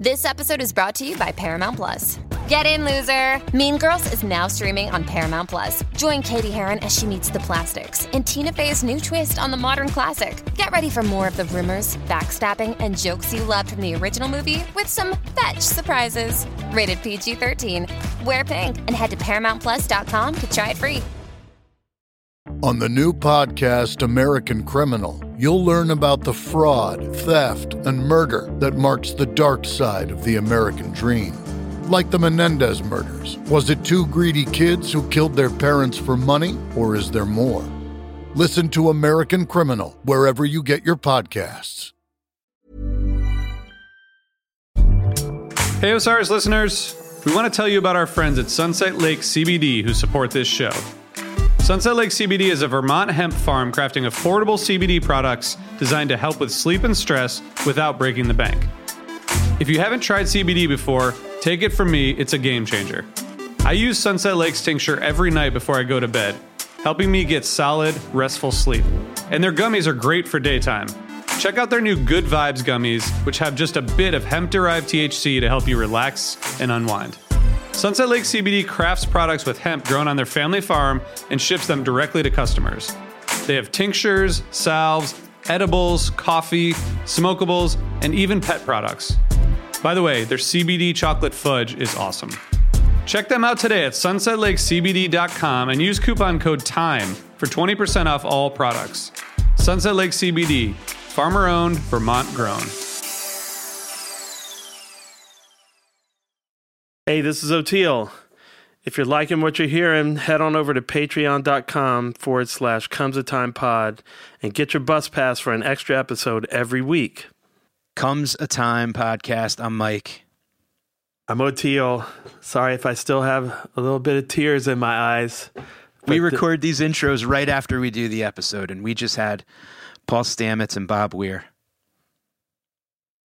This episode is brought to you by Paramount Plus. Get in, loser! Mean Girls is now streaming on Paramount Plus. Join Cady Heron as she meets the plastics in Tina Fey's new twist on the modern classic. Get ready for more of the rumors, backstabbing, and jokes you loved from the original movie with some fetch surprises. Rated PG 13. Wear pink and head to ParamountPlus.com to try it free. On the new podcast, American Criminal, you'll learn about the fraud, theft, and murder that marks the dark side of the American dream. Like the Menendez murders. Was it two greedy kids who killed their parents for money, or is there more? Listen to American Criminal wherever you get your podcasts. Hey, Osiris listeners. We want to tell you about our friends at Sunset Lake CBD who support this show. Sunset Lake CBD is a Vermont hemp farm crafting affordable CBD products designed to help with sleep and stress without breaking the bank. If you haven't tried CBD before, take it from me, it's a game changer. I use Sunset Lake's tincture every night before I go to bed, helping me get solid, restful sleep. And their gummies are great for daytime. Check out their new Good Vibes gummies, which have just a bit of hemp derived THC to help you relax and unwind. Sunset Lake CBD crafts products with hemp grown on their family farm and ships them directly to customers. They have tinctures, salves, edibles, coffee, smokables, and even pet products. By the way, their CBD chocolate fudge is awesome. Check them out today at sunsetlakecbd.com and use coupon code TIME for 20% off all products. Sunset Lake CBD, farmer owned, Vermont grown. Hey, this is Oteil. If you're liking what you're hearing, head on over to patreon.com forward slash comes a time pod and get your bus pass for an extra episode every week. Comes a Time podcast. I'm Mike. I'm Oteil. Sorry if I still have a little bit of tears in my eyes. We record these intros right after we do the episode, and we just had Paul Stamets and Bob Weir.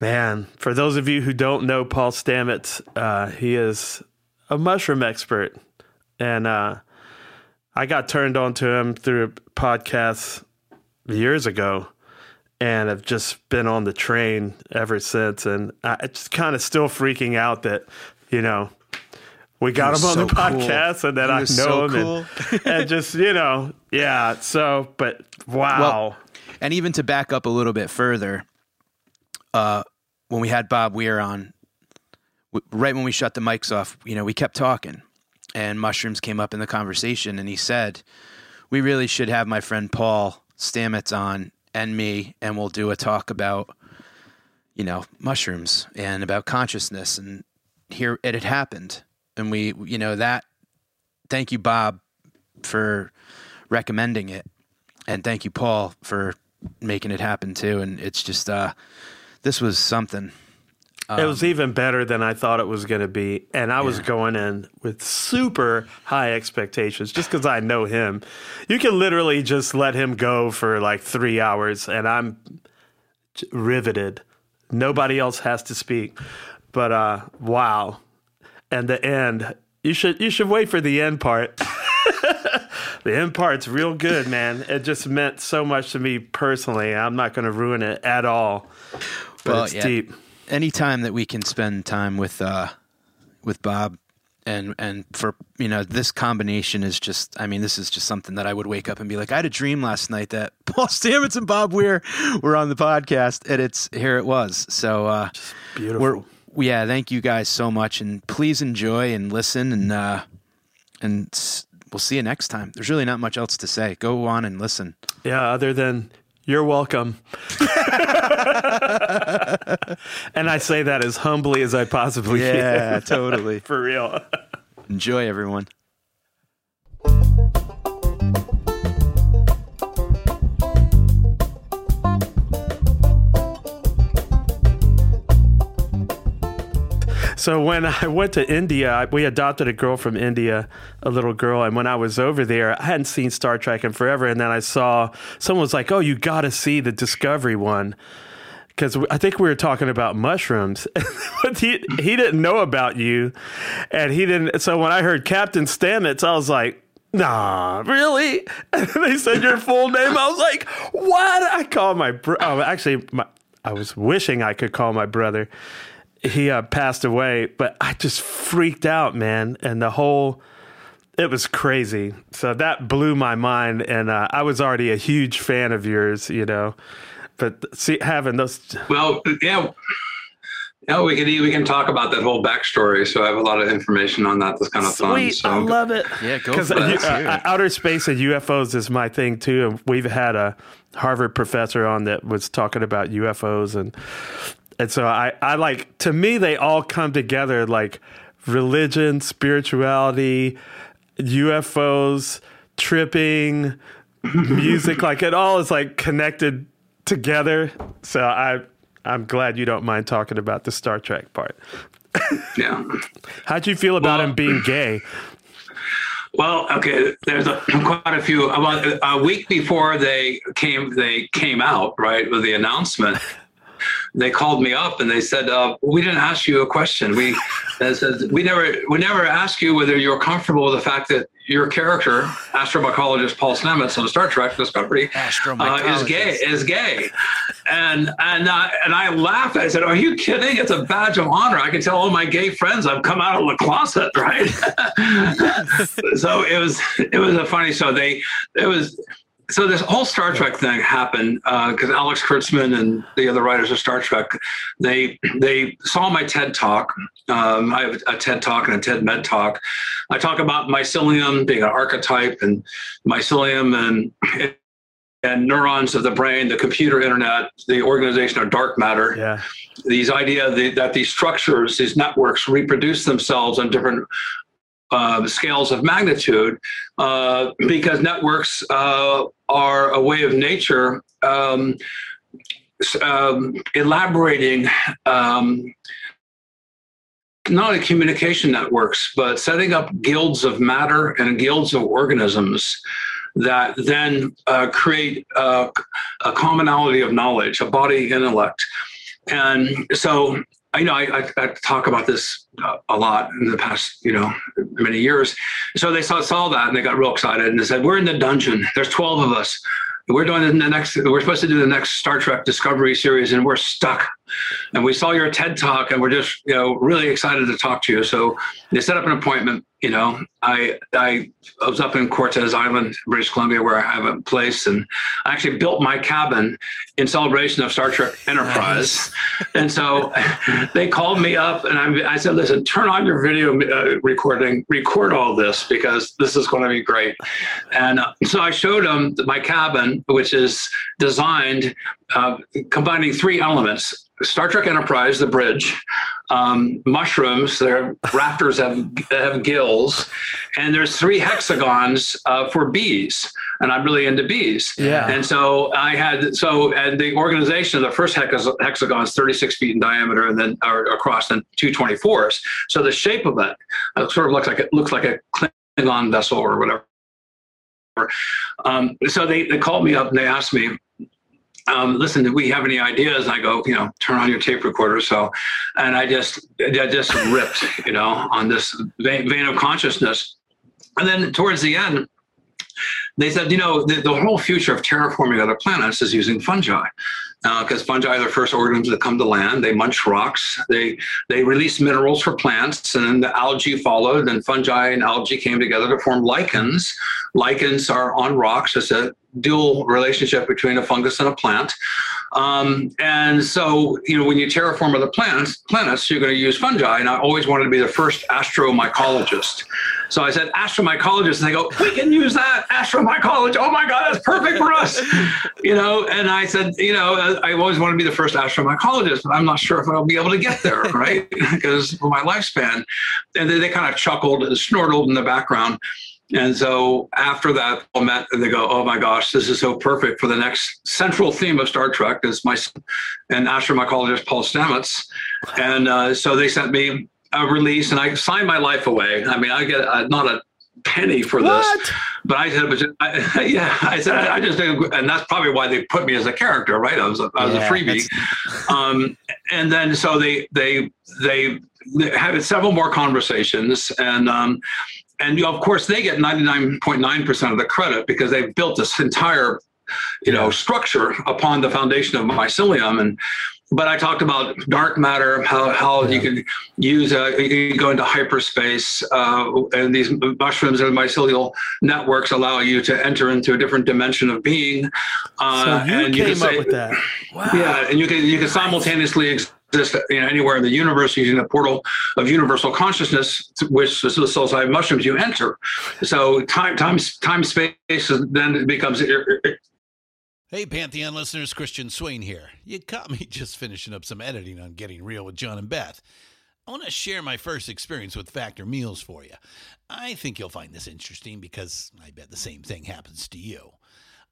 Man, for those of you who don't know Paul Stamets, uh, he is a mushroom expert. And uh, I got turned on to him through podcasts years ago and have just been on the train ever since. And I it's just kind of still freaking out that, you know, we got him on so the cool. podcast and then He I know so him. And, and just, you know, yeah. So, but wow. Well, And even to back up a little bit further, uh, when we had Bob Weir on, right when we shut the mics off, you know, we kept talking, and mushrooms came up in the conversation, and he said, "We really should have my friend Paul Stamets on and me, and we'll do a talk about, you know, mushrooms and about consciousness." And here it had happened, and we, you know, that. Thank you, Bob, for recommending it and thank you paul for making it happen too and it's just uh this was something it was even better than I thought it was going to be. And I was going in with super high expectations just because I know him. You can literally just let him go for like three hours, and I'm riveted. Nobody else has to speak. But uh, wow. And the end, you should you should wait for the end part. the end part's real good, man. It just meant so much to me personally. I'm not going to ruin it at all. But Well, it's yeah. deep. anytime that we can spend time with uh with bob and and for you know this combination is just i mean this is just something that i would wake up and be like i had a dream last night that paul stamets and bob weir were on the podcast and it's here it was so uh Beautiful. yeah thank you guys so much and please enjoy and listen and uh and we'll see you next time there's really not much else to say go on and listen Yeah, other than you're welcome. and I say that as humbly as I possibly yeah can. totally For real. enjoy everyone So when I went to India, we adopted a girl from India, a little girl, and when I was over there, I hadn't seen Star Trek in forever, and then I saw someone was like, "Oh, you got to see the Discovery one." Because I think we were talking about mushrooms, he he didn't know about you, and he didn't. So when I heard Captain Stamets, I was like, "Nah, really?" And they said your full name. I was like, "What?" I called my bro. Oh, actually, my, I was wishing I could call my brother he uh, passed away, but I just freaked out, man, and the whole it was crazy. So that blew my mind, and uh, I was already a huge fan of yours, you know. But see, having those. Well, yeah. Yeah, we can we can talk about that whole backstory. So I have a lot of information on that. That's kind of Sweet, fun. So I love it. Yeah, go Because for it. uh, Let's hear it. outer space and UFOs is my thing too. And we've had a Harvard professor on that was talking about UFOs and and so I I like to me they all come together like religion, spirituality, UFOs, tripping, music. Like it all is like connected together. So I I'm glad you don't mind talking about the Star Trek part. yeah. How'd you feel about Well- him being gay? Well, okay. There's a, quite a few. About a week before they came, they came out right with the announcement. They called me up and they said, uh, "We didn't ask you a question. We said we never we never asked you whether you're comfortable with the fact that your character, astrobiologist Paul Stamets on Star Trek Discovery, uh, is gay. Is gay." And and I and I laughed. I said, "Are you kidding? It's a badge of honor. I can tell all my gay friends I've come out of the closet, right?" so it was it was a funny show. They it was so this whole Star Trek thing happened because Alex Kurtzman and the other writers of Star Trek, they they saw my TED talk. Um, I have a TED talk and a TED Med talk. I talk about mycelium being an archetype and mycelium and and neurons of the brain, the computer internet, the organization of dark matter Yeah. these idea that, that these structures, these networks reproduce themselves on different uh, scales of magnitude uh, because networks uh, are a way of nature um, um, elaborating um, not only communication networks, but setting up guilds of matter and guilds of organisms that then uh, create uh, a commonality of knowledge, a body intellect. And so, you know, I, I, I talk about this uh, a lot in the past, you know, many years. So they saw, saw that and they got real excited and they said, "We're in the dungeon. There's 12 of us. We're doing the next. We're supposed to do the next Star Trek Discovery series, and we're stuck. And we saw your TED talk, and we're just, you know, really excited to talk to you. So they set up an appointment. You know, I I was up in Cortes Island, British Columbia, where I have a place, and I actually built my cabin in celebration of Star Trek Enterprise. And so they called me up, and I, I said, "Listen, turn on your video uh, recording, record all this because this is going to be great." And uh, so I showed them my cabin, which is designed uh, combining three elements. Star Trek Enterprise, the bridge, um, mushrooms. Their raptors have have gills, and there's three hexagons uh, for bees, and I'm really into bees. Yeah. And so I had so and the organization, of the first hex- hexagon is 36 feet in diameter, and then or across and 224s. So the shape of it uh, sort of looks like it looks like a Klingon vessel or whatever. Um, so they, they called me up and they asked me, um, listen, do we have any ideas? And I go, you know, turn on your tape recorder. So, and I just, I just ripped, you know, on this vein, vein of consciousness. And then towards the end, they said, you know, the, the whole future of terraforming other planets is using fungi. Uh, because fungi are the first organisms that come to land. They munch rocks. They they release minerals for plants, and then the algae followed. And fungi and algae came together to form lichens. Lichens are on rocks. It's a dual relationship between a fungus and a plant. Um, and so, you know, when you terraform other planets, planets, you're going to use fungi. And I always wanted to be the first astromycologist. So I said, astromycologist. And they go, we can use that astromycologist. Oh my God, that's perfect for us. you know, and I said, you know, I always want to be the first astromycologist, but I'm not sure if I'll be able to get there, right? because of my lifespan. And then they kind of chuckled and snortled in the background. And so after that, I met and they go, "Oh my gosh, this is so perfect for the next central theme of Star Trek." Is my and astromycologist Paul Stamets, and uh, so they sent me a release, and I signed my life away. I mean, I get uh, not a penny for this, but I said, I, yeah, I said I, I just, and that's probably why they put me as a character, right? I was a, I was Yeah, a freebie, um, and then so they they they had several more conversations, and um, and of course they get 99.9% of the credit because they've built this entire you know structure upon the foundation of mycelium and but I talked about dark matter, how, how yeah. you can use, uh, you can go into hyperspace, uh, and these mushrooms and mycelial networks allow you to enter into a different dimension of being. Uh, so you and came you say, up with that. Wow. Yeah, and you can you can simultaneously exist you know, anywhere in the universe using the portal of universal consciousness, which the psilocybin mushrooms you enter. So time time time space then it becomes Hey, Pantheon listeners, Christian Swain here. You caught me just finishing up some editing on Getting Real with John and Beth. I want to share my first experience with Factor Meals for you. I think you'll find this interesting because I bet the same thing happens to you.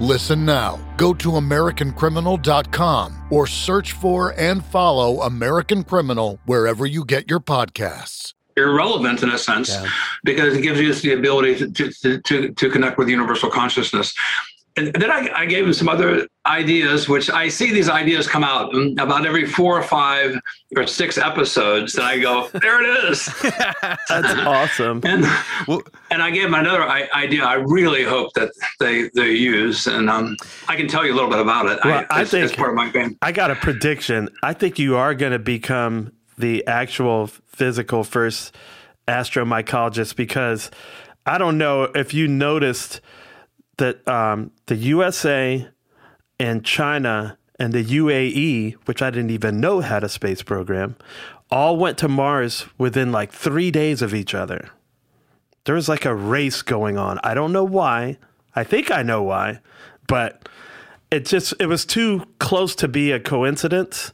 Listen now. Go to AmericanCriminal.com or search for and follow American Criminal wherever you get your podcasts. Irrelevant in a sense, yeah. because it gives you the ability to, to, to, to connect with universal consciousness. And then I, I, gave him some other ideas, which I see these ideas come out about every four or five or six episodes. That I go, there it is. That's awesome. And and I gave him another idea. I really hope that they they use, and um, I can tell you a little bit about it. Well, I, I think it's part of my game. I got a prediction. I think you are going to become the actual physical first astromycologist because I don't know if you noticed that um, the USA and China and the UAE, which I didn't even know had a space program, all went to Mars within like three days of each other. There was like a race going on. I don't know why. I think I know why, but it just it was too close to be a coincidence.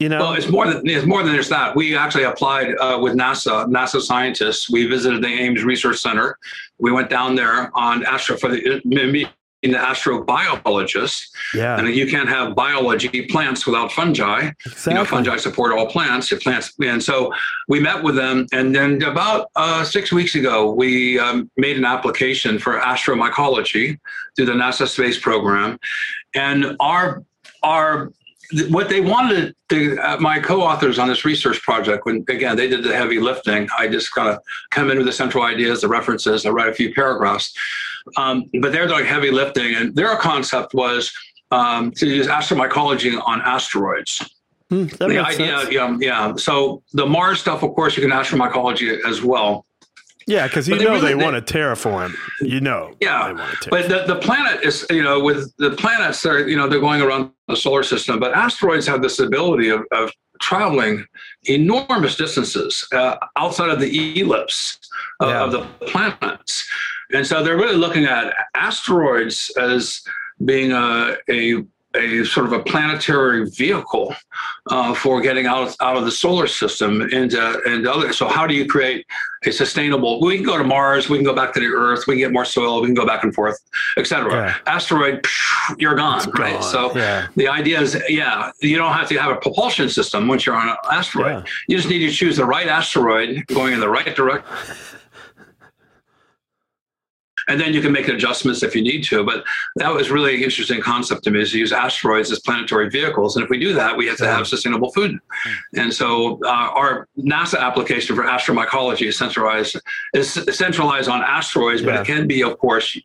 You know, well, it's more than it's more than just that. We actually applied uh, with NASA, NASA scientists. We visited the Ames Research Center. We went down there on astro for the uh, the astrobiologist. Yeah. And you can't have biology plants without fungi. Exactly. You know, fungi support all plants. If plants, and so we met with them, and then about uh, six weeks ago, we um, made an application for astromycology through the NASA space program, and our our what they wanted to, uh, my co-authors on this research project when again they did the heavy lifting i just kind of come in with the central ideas the references i write a few paragraphs. Um, but they're doing heavy lifting and their concept was um, to use astromycology on asteroids. Hmm, the idea yeah yeah so the mars stuff of course you can astromycology as well yeah, because you know they, really, they want to terraform. You know. Yeah, but the, the planet is you know with the planets they're you know they're going around the solar system, but asteroids have this ability of, of traveling enormous distances uh, outside of the ellipse of, yeah. of the planets, and so they're really looking at asteroids as being a, a a sort of a planetary vehicle uh, for getting out out of the solar system into and other. So how do you create a sustainable? We can go to Mars, we can go back to the Earth, we can get more soil, we can go back and forth, etc. Yeah. Asteroid, you're gone, right? So yeah. the idea is, yeah, you don't have to have a propulsion system once you're on an asteroid. Yeah. You just need to choose the right asteroid going in the right direction and then you can make adjustments if you need to. But that was really an interesting concept to me is to use asteroids as planetary vehicles. And if we do that, we have to have sustainable food. And so uh, our NASA application for astromycology is centralized is centralized on asteroids, but yeah. it can be, of course,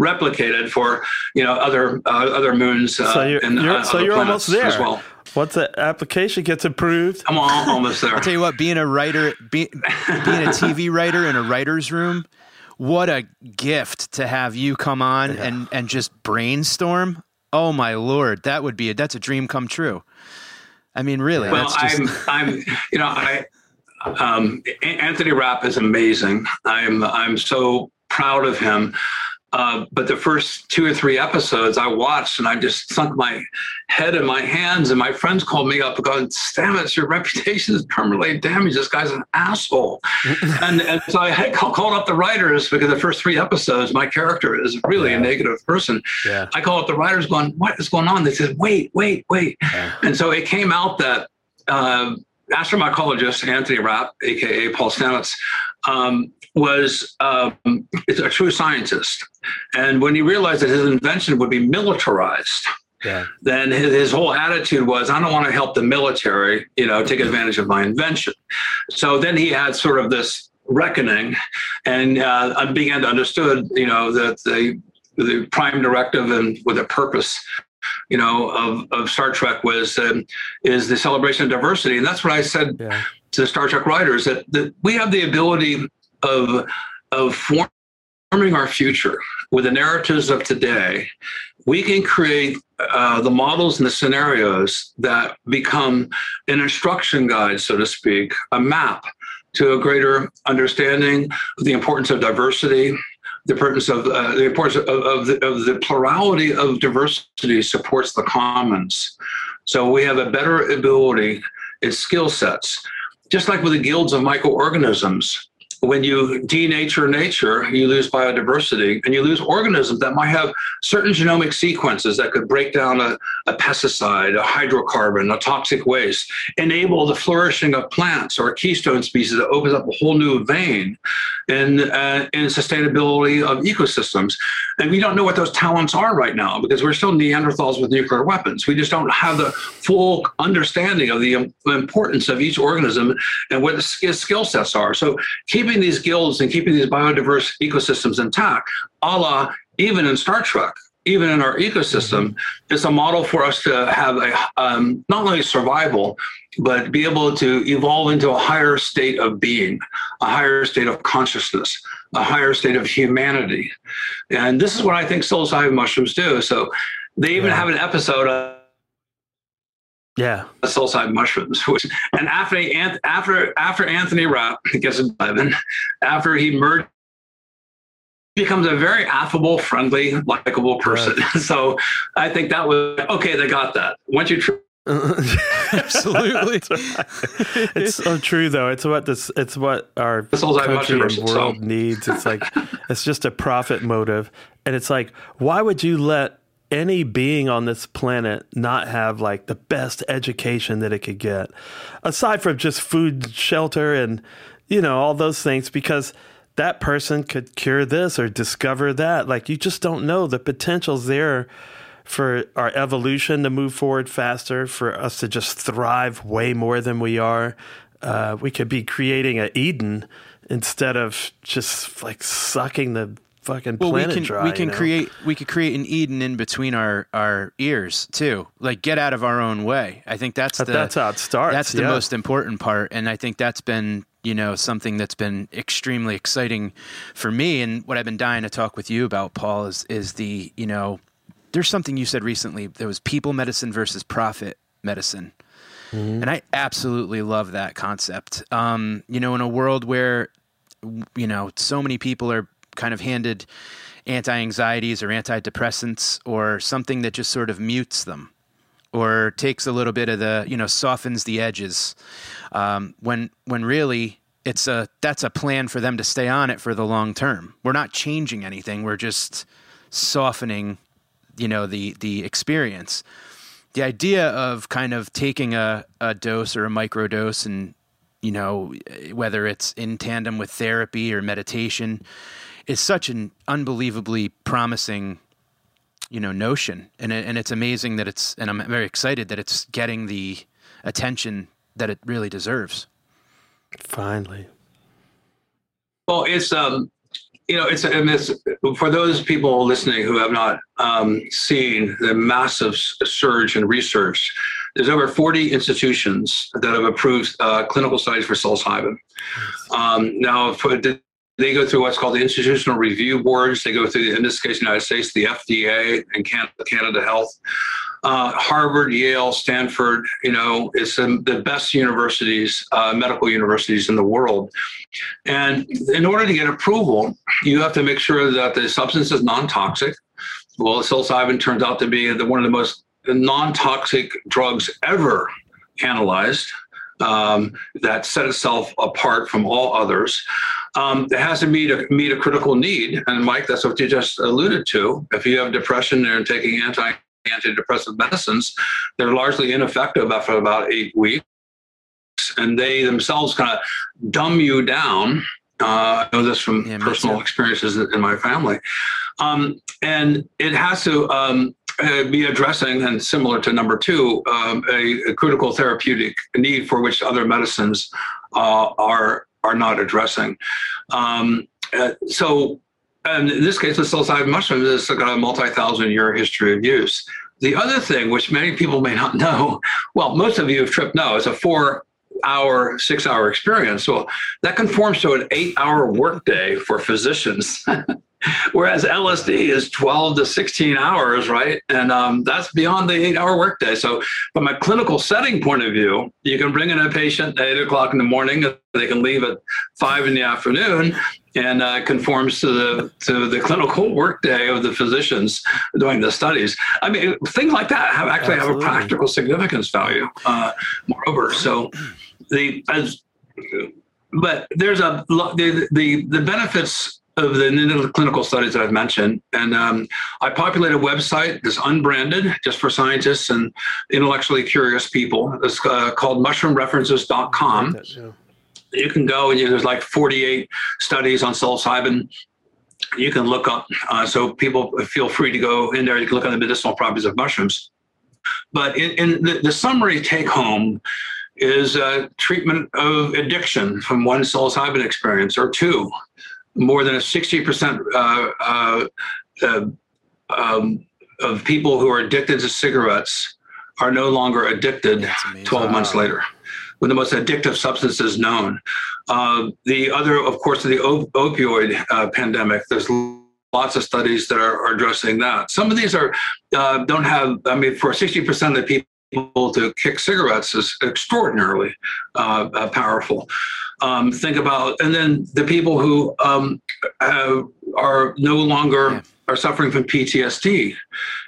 replicated for you know other uh, other moons. Uh, so you're, and, you're uh, so you're almost there as well. Once the application gets approved, I'm almost there. I'll tell you what, being a writer, be, being a TV writer in a writer's room what a gift to have you come on yeah. and and just brainstorm. Oh my lord, that would be a, that's a dream come true. I mean, really. Well, just... I'm I'm you know I um, Anthony Rapp is amazing. I'm I'm so proud of him. Uh, but the first two or three episodes I watched and I just sunk my head in my hands and my friends called me up going, Stamets, your reputation is permanently damaged. This guy's an asshole. and, and so I had called up the writers because the first three episodes, my character is really yeah. a negative person. Yeah. I called up the writers going, what is going on? They said, wait, wait, wait. Yeah. And so it came out that uh, astromycologist Anthony Rapp, aka Paul Stamets, um, was um, a true scientist. And when he realized that his invention would be militarized, yeah. then his, his, whole attitude was, I don't want to help the military, you know, take advantage of my invention. So then he had sort of this reckoning and uh, began to understood, you know, that the, the prime directive and with a purpose you know, of, of Star Trek was um, is the celebration of diversity, and that's what I said yeah. to the Star Trek writers that, that we have the ability of of forming our future with the narratives of today, we can create uh, the models and the scenarios that become an instruction guide, so to speak, a map to a greater understanding of the importance of diversity, the importance of uh, the importance of, of, the, of the plurality of diversity supports the commons. So we have a better ability, it's skill sets. Just like with the guilds of microorganisms, when you denature nature, you lose biodiversity and you lose organisms that might have certain genomic sequences that could break down a, a, pesticide, a hydrocarbon, a toxic waste, enable the flourishing of plants or keystone species that opens up a whole new vein in, uh, in sustainability of ecosystems. And we don't know what those talents are right now because we're still Neanderthals with nuclear weapons. We just don't have the full understanding of the importance of each organism and what its skill sets are. So keeping these guilds and keeping these biodiverse ecosystems intact, a la even in Star Trek, even in our ecosystem, mm-hmm. is a model for us to have a um, not only survival, but be able to evolve into a higher state of being, a higher state of consciousness, a higher state of humanity. And this is what I think psilocybin mushrooms do. So they even yeah. have an episode of yeah, psilocybin mushrooms. Which, and after after after Anthony Rapp gets eleven, after he merged becomes a very affable, friendly, likable person. Right. So I think that was okay. They got that. Once you tr- Absolutely, it's so true though. It's what this. It's what our country and world so. needs. It's like it's just a profit motive, and it's like, why would you let any being on this planet not have like the best education that it could get, aside from just food, shelter, and you know all those things? Because that person could cure this or discover that. Like you just don't know the potential's there for our evolution to move forward faster, for us to just thrive way more than we are. Uh, we could be creating a Eden instead of just like sucking the fucking well, planet we can, dry. We can you know? create we could create an Eden in between our our ears too. Like get out of our own way. I think that's the that's how it starts. That's the yeah. most important part, and I think that's been you know something that's been extremely exciting for me. And what I've been dying to talk with you about, Paul, is is the you know there's something you said recently. There was people medicine versus profit medicine. Mm-hmm. And I absolutely love that concept. Um, you know, in a world where, you know, so many people are kind of handed anti anxieties or antidepressants or something that just sort of mutes them or takes a little bit of the, you know, softens the edges. Um, when, when really it's a, that's a plan for them to stay on it for the long term. We're not changing anything. We're just softening you know the the experience the idea of kind of taking a, a dose or a micro dose and you know whether it's in tandem with therapy or meditation is such an unbelievably promising you know notion and and it's amazing that it's and I'm very excited that it's getting the attention that it really deserves finally well it's um you know, it's and it's for those people listening who have not um, seen the massive surge in research. There's over 40 institutions that have approved uh, clinical studies for psilocybin. Um, now, for, they go through what's called the institutional review boards. They go through, in this case, the United States, the FDA and Canada, Canada Health uh, Harvard, Yale, Stanford, you know, it's the best universities, uh, medical universities in the world. And in order to get approval, you have to make sure that the substance is non toxic. Well, psilocybin turns out to be the, one of the most non toxic drugs ever analyzed. Um, that set itself apart from all others. Um, it has to meet a meet a critical need, and Mike, that's what you just alluded to. If you have depression and taking anti antidepressant medicines, they're largely ineffective after about eight weeks. And they themselves kind of dumb you down. Uh, I know this from yeah, personal experiences in my family. Um, and it has to um, uh, be addressing, and similar to number two, um, a, a, critical therapeutic need for which other medicines uh, are are not addressing. Um, uh, so in this case, the psilocybin mushrooms has got a multi-thousand year history of use. The other thing, which many people may not know, well, most of you have tripped know, it's a four hour, six hour experience. So that conforms to an eight hour workday for physicians. Whereas LSD is 12 to 16 hours, right? And um, that's beyond the eight hour workday. So, from a clinical setting point of view, you can bring in a patient at eight o'clock in the morning, they can leave at five in the afternoon, and uh, conforms to the to the clinical workday of the physicians doing the studies. I mean, things like that have actually Absolutely. have a practical significance value. Uh, moreover, so the as but there's a the the, the benefits of the clinical studies that I've mentioned. And um, I populate a website that's unbranded just for scientists and intellectually curious people. It's uh, called mushroomreferences.com. Yeah. You can go and you, there's like 48 studies on psilocybin. You can look up, uh, so people feel free to go in there. You can look at the medicinal properties of mushrooms. But in, in the, the summary take home is a treatment of addiction from one psilocybin experience or two more than a 60% uh, uh, uh, um, of people who are addicted to cigarettes are no longer addicted 12 months later with the most addictive substances known. Uh, the other, of course, the op- opioid uh, pandemic, there's lots of studies that are, are addressing that. Some of these are uh, don't have, I mean, for 60% of the people, to kick cigarettes is extraordinarily uh, powerful. Um, think about, and then the people who um, have, are no longer yeah. are suffering from PTSD,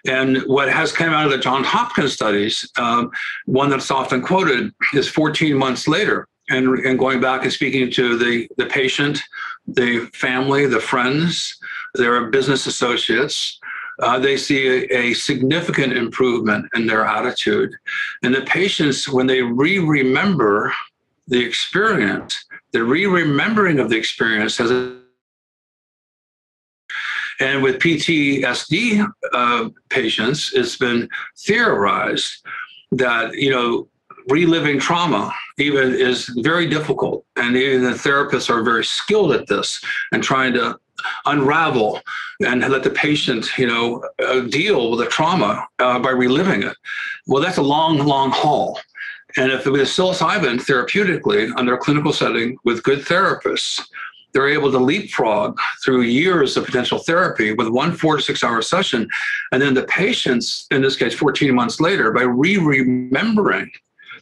and what has come out of the John Hopkins studies, um, one that's often quoted, is 14 months later, and and going back and speaking to the the patient, the family, the friends, their business associates uh, they see a, a, significant improvement in their attitude. And the patients, when they re remember the experience, the re remembering of the experience has a and with PTSD uh, patients, it's been theorized that, you know, reliving trauma even is very difficult. And even the therapists are very skilled at this and trying to unravel and let the patient, you know, uh, deal with the trauma uh, by reliving it. Well, that's a long, long haul. And if with psilocybin therapeutically under a clinical setting with good therapists, they're able to leapfrog through years of potential therapy with one four to six hour session. And then the patients, in this case, 14 months later, by re remembering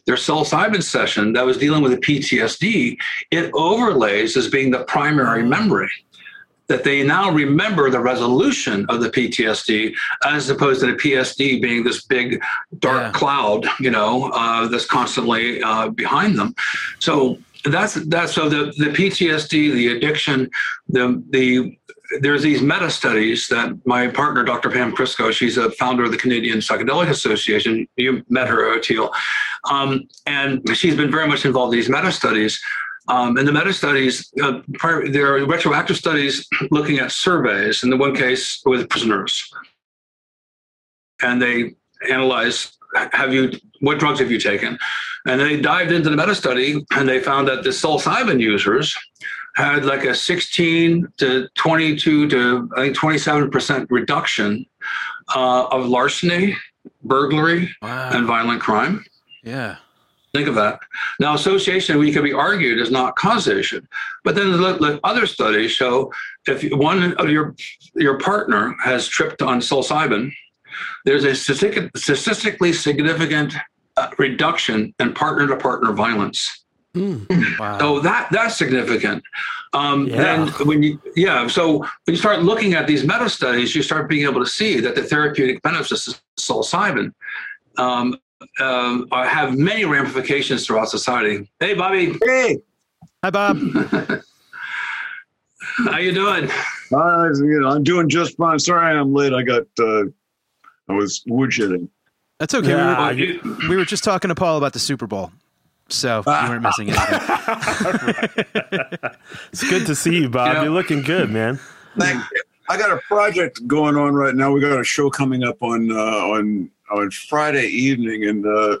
their psilocybin session that was dealing with a PTSD, it overlays as being the primary memory that they now remember the resolution of the PTSD as opposed to the PSD being this big dark yeah. cloud, you know, uh, that's constantly uh, behind them. So that's that's so the the PTSD, the addiction, the the there's these meta studies that my partner, Dr. Pam Kryskow, she's a founder of the Canadian Psychedelic Association. You met her, Oteil. Um, and she's been very much involved in these meta studies. Um, and the meta studies, uh, there are retroactive studies looking at surveys, in the one case with prisoners. And they analyze have you what drugs have you taken? And they dived into the meta study and they found that the psilocybin users had like a 16 to 22 to I think 27% reduction uh, of larceny, burglary, wow. and violent crime. Yeah. Think of that. Now, association, we can be argued, is not causation. But then the, other studies show if one of your your partner has tripped on psilocybin, there's a statistically significant uh, reduction in partner to partner violence. Mm, wow. So that that's significant. Um, yeah. And when you yeah, so when you start looking at these meta studies, you start being able to see that the therapeutic benefits of psilocybin um, um, have many ramifications throughout society. Hey, Bobby. Hey. Hi, Bob. How you doing? Uh, you know, I'm doing just fine. Sorry I'm late. I got, uh, I was woodshedding. That's okay. Yeah, we, were, we, were, just talking to Paul about the Super Bowl. So you weren't missing anything. it's good to see you, Bob. You know, You're looking good, man. Thank you. I got a project going on right now. We got a show coming up on uh, on on Friday evening, and uh,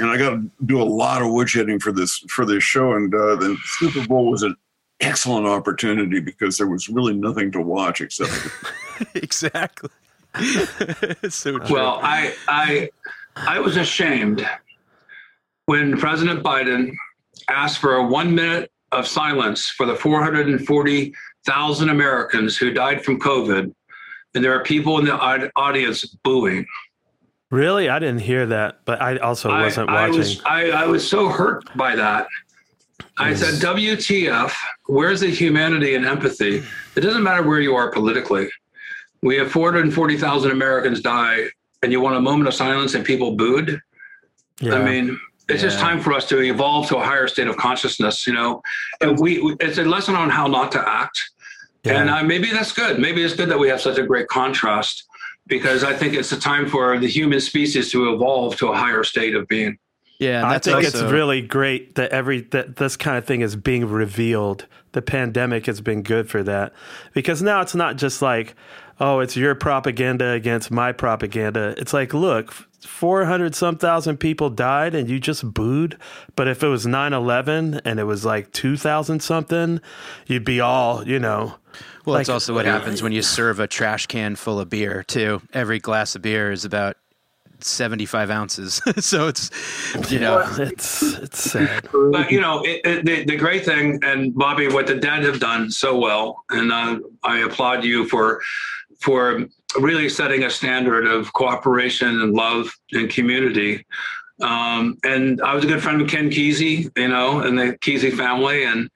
and I got to do a lot of woodshedding for this for this show. And uh, the Super Bowl was an excellent opportunity because there was really nothing to watch except exactly. so true. Well, I I I was ashamed when President Biden asked for a one minute of silence for the 440,000 Americans who died from COVID, and there are people in the audience booing. Really, I didn't hear that, but I also wasn't I, watching. I was, I, I was so hurt by that. I said, mm. WTF, where's the humanity and empathy? It doesn't matter where you are politically. We have 440,000 Americans die, and you want a moment of silence and people booed? Yeah. I mean, It's just time for us to evolve to a higher state of consciousness. You know, and we we- it's a lesson on how not to act, and uh, maybe that's good. Maybe it's good that we have such a great contrast because I think it's a time for the human species to evolve to a higher state of being. Yeah, and I think also, it's really great that every that this kind of thing is being revealed. The pandemic has been good for that because now it's not just like, oh, it's your propaganda against my propaganda. It's like, look, 400 some thousand people died and you just booed. But if it was 9 11 and it was like 2,000 something, you'd be all, you know. Well, that's also what happens when you serve a trash can full of beer too. Every glass of beer is about seventy-five ounces, so it's you know It's it's sad. But you know, it, it, the, the great thing, and Bobby, what the dead have done so well, and uh, I applaud you for for really setting a standard of cooperation and love and community. Um, and I was a good friend with Ken Kesey, you know, and the Kesey family. And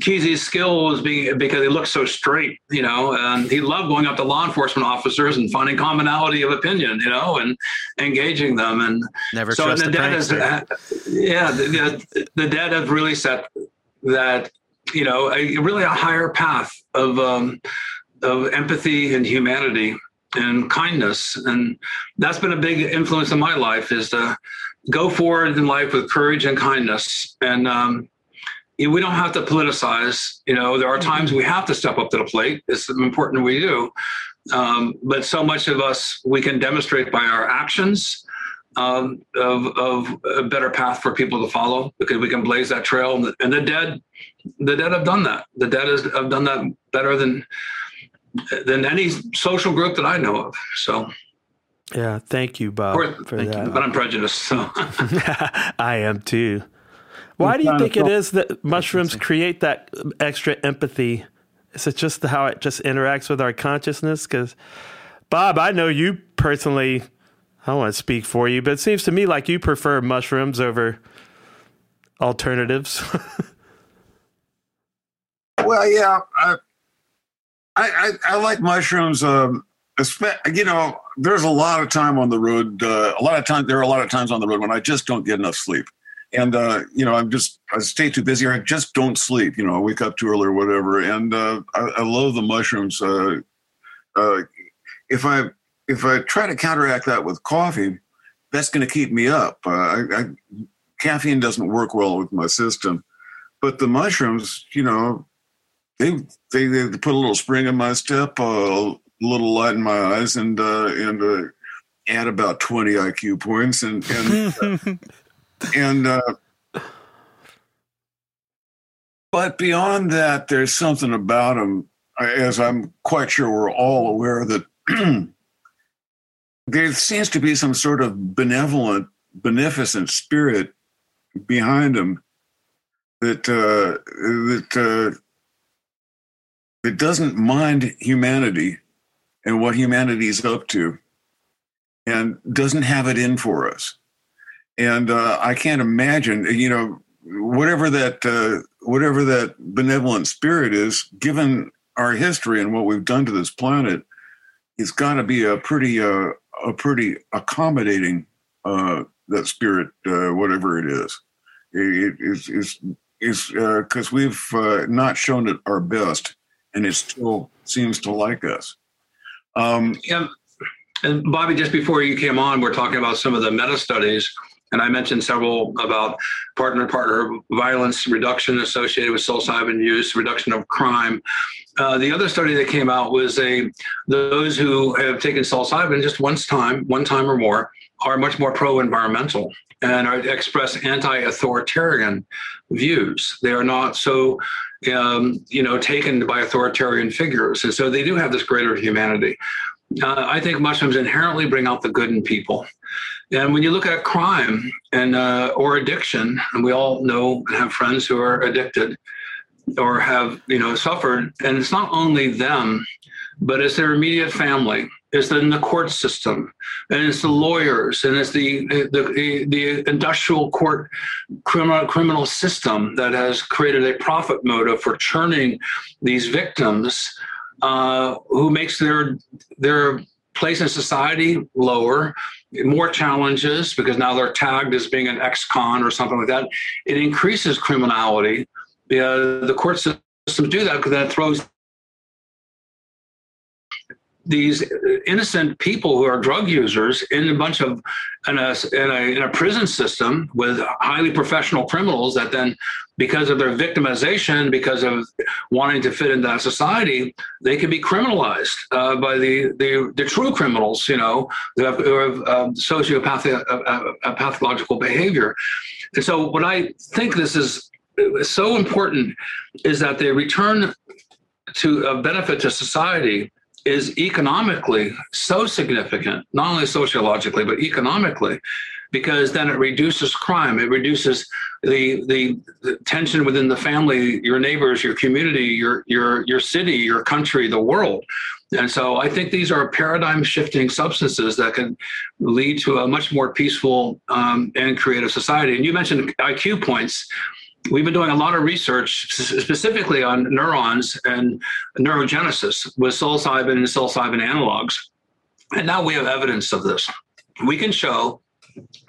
Kesey's skill was being because he looked so straight, you know, and he loved going up to law enforcement officers and finding commonality of opinion, you know, and engaging them. And never so trust the a dead is, yeah, the, the, the dead have really set that, you know, a, really a higher path of um, of empathy and humanity and kindness, and that's been a big influence in my life. Is to go forward in life with courage and kindness, and um, we don't have to politicize. You know, there are times we have to step up to the plate. It's important we do, um, but so much of us we can demonstrate by our actions um, of, of a better path for people to follow because we can blaze that trail. And the, dead, the dead have done that. The dead has, have done that better than than any social group that I know of. So, Yeah, thank you, Bob, Or- for Thank you, that. but I'm prejudiced. So, I am too. Why do you think it is that mushrooms create that extra empathy? Is it just how it just interacts with our consciousness? Because, Bob, I know you personally, I don't want to speak for you, but it seems to me like you prefer mushrooms over alternatives. Well, yeah, I, I, I, I like mushrooms. Um, you know, there's a lot of time on the road. Uh, a lot of time, there are a lot of times on the road when I just don't get enough sleep, and uh, you know, I'm just I stay too busy or I just don't sleep. You know, I wake up too early or whatever, and uh, I, I love the mushrooms. Uh, uh, if I if I try to counteract that with coffee, that's going to keep me up. Uh, I, I, caffeine doesn't work well with my system, but the mushrooms, you know, they they, they put a little spring in my step, uh, a little light in my eyes, and uh, and uh, add about twenty IQ points, and and and. Uh, but beyond that, there's something about them, as I'm quite sure we're all aware that there seems to be some sort of benevolent, beneficent spirit behind them that uh, that uh, that doesn't mind humanity and what humanity is up to, and doesn't have it in for us. And uh, I can't imagine, you know, whatever that uh, whatever that benevolent spirit is, given our history and what we've done to this planet, it's got to be a pretty uh, a pretty accommodating uh, that spirit, uh, whatever it is. It is is is because we've uh, not shown it our best, and it still seems to like us. Um, yeah. And Bobby, just before you came on, we're talking about some of the meta studies, and I mentioned several about partner-partner violence reduction associated with psilocybin use, reduction of crime. Uh, the other study that came out was a those who have taken psilocybin just once time, one time or more, are much more pro-environmental and are, express anti-authoritarian views. They are not so, um, you know, taken by authoritarian figures, and so they do have this greater humanity. Uh, I think mushrooms inherently bring out the good in people. And when you look at crime and uh, or addiction, and we all know and have friends who are addicted or have you know suffered, and it's not only them, but it's their immediate family, it's in the court system, and it's the lawyers, and it's the the the industrial court criminal criminal system that has created a profit motive for churning these victims, uh, who makes their their place in society lower, more challenges because now they're tagged as being an ex-con or something like that. It increases criminality. Uh, the court systems do that because that throws these innocent people who are drug users in a bunch of in a, in a, in a prison system with highly professional criminals that then because of their victimization because of wanting to fit into that society they can be criminalized uh, by the, the the true criminals you know who have, who have um, sociopathic uh, uh, pathological behavior. And so what i think this is so important is that they return to a benefit to society is economically so significant, not only sociologically, but economically, because then it reduces crime. It reduces the, the, the tension within the family, your neighbors, your community, your, your, your city, your country, the world. And so I think these are paradigm shifting substances that can lead to a much more peaceful um, and creative society. And you mentioned IQ points we've been doing a lot of research specifically on neurons and neurogenesis with psilocybin and psilocybin analogs. And now we have evidence of this. We can show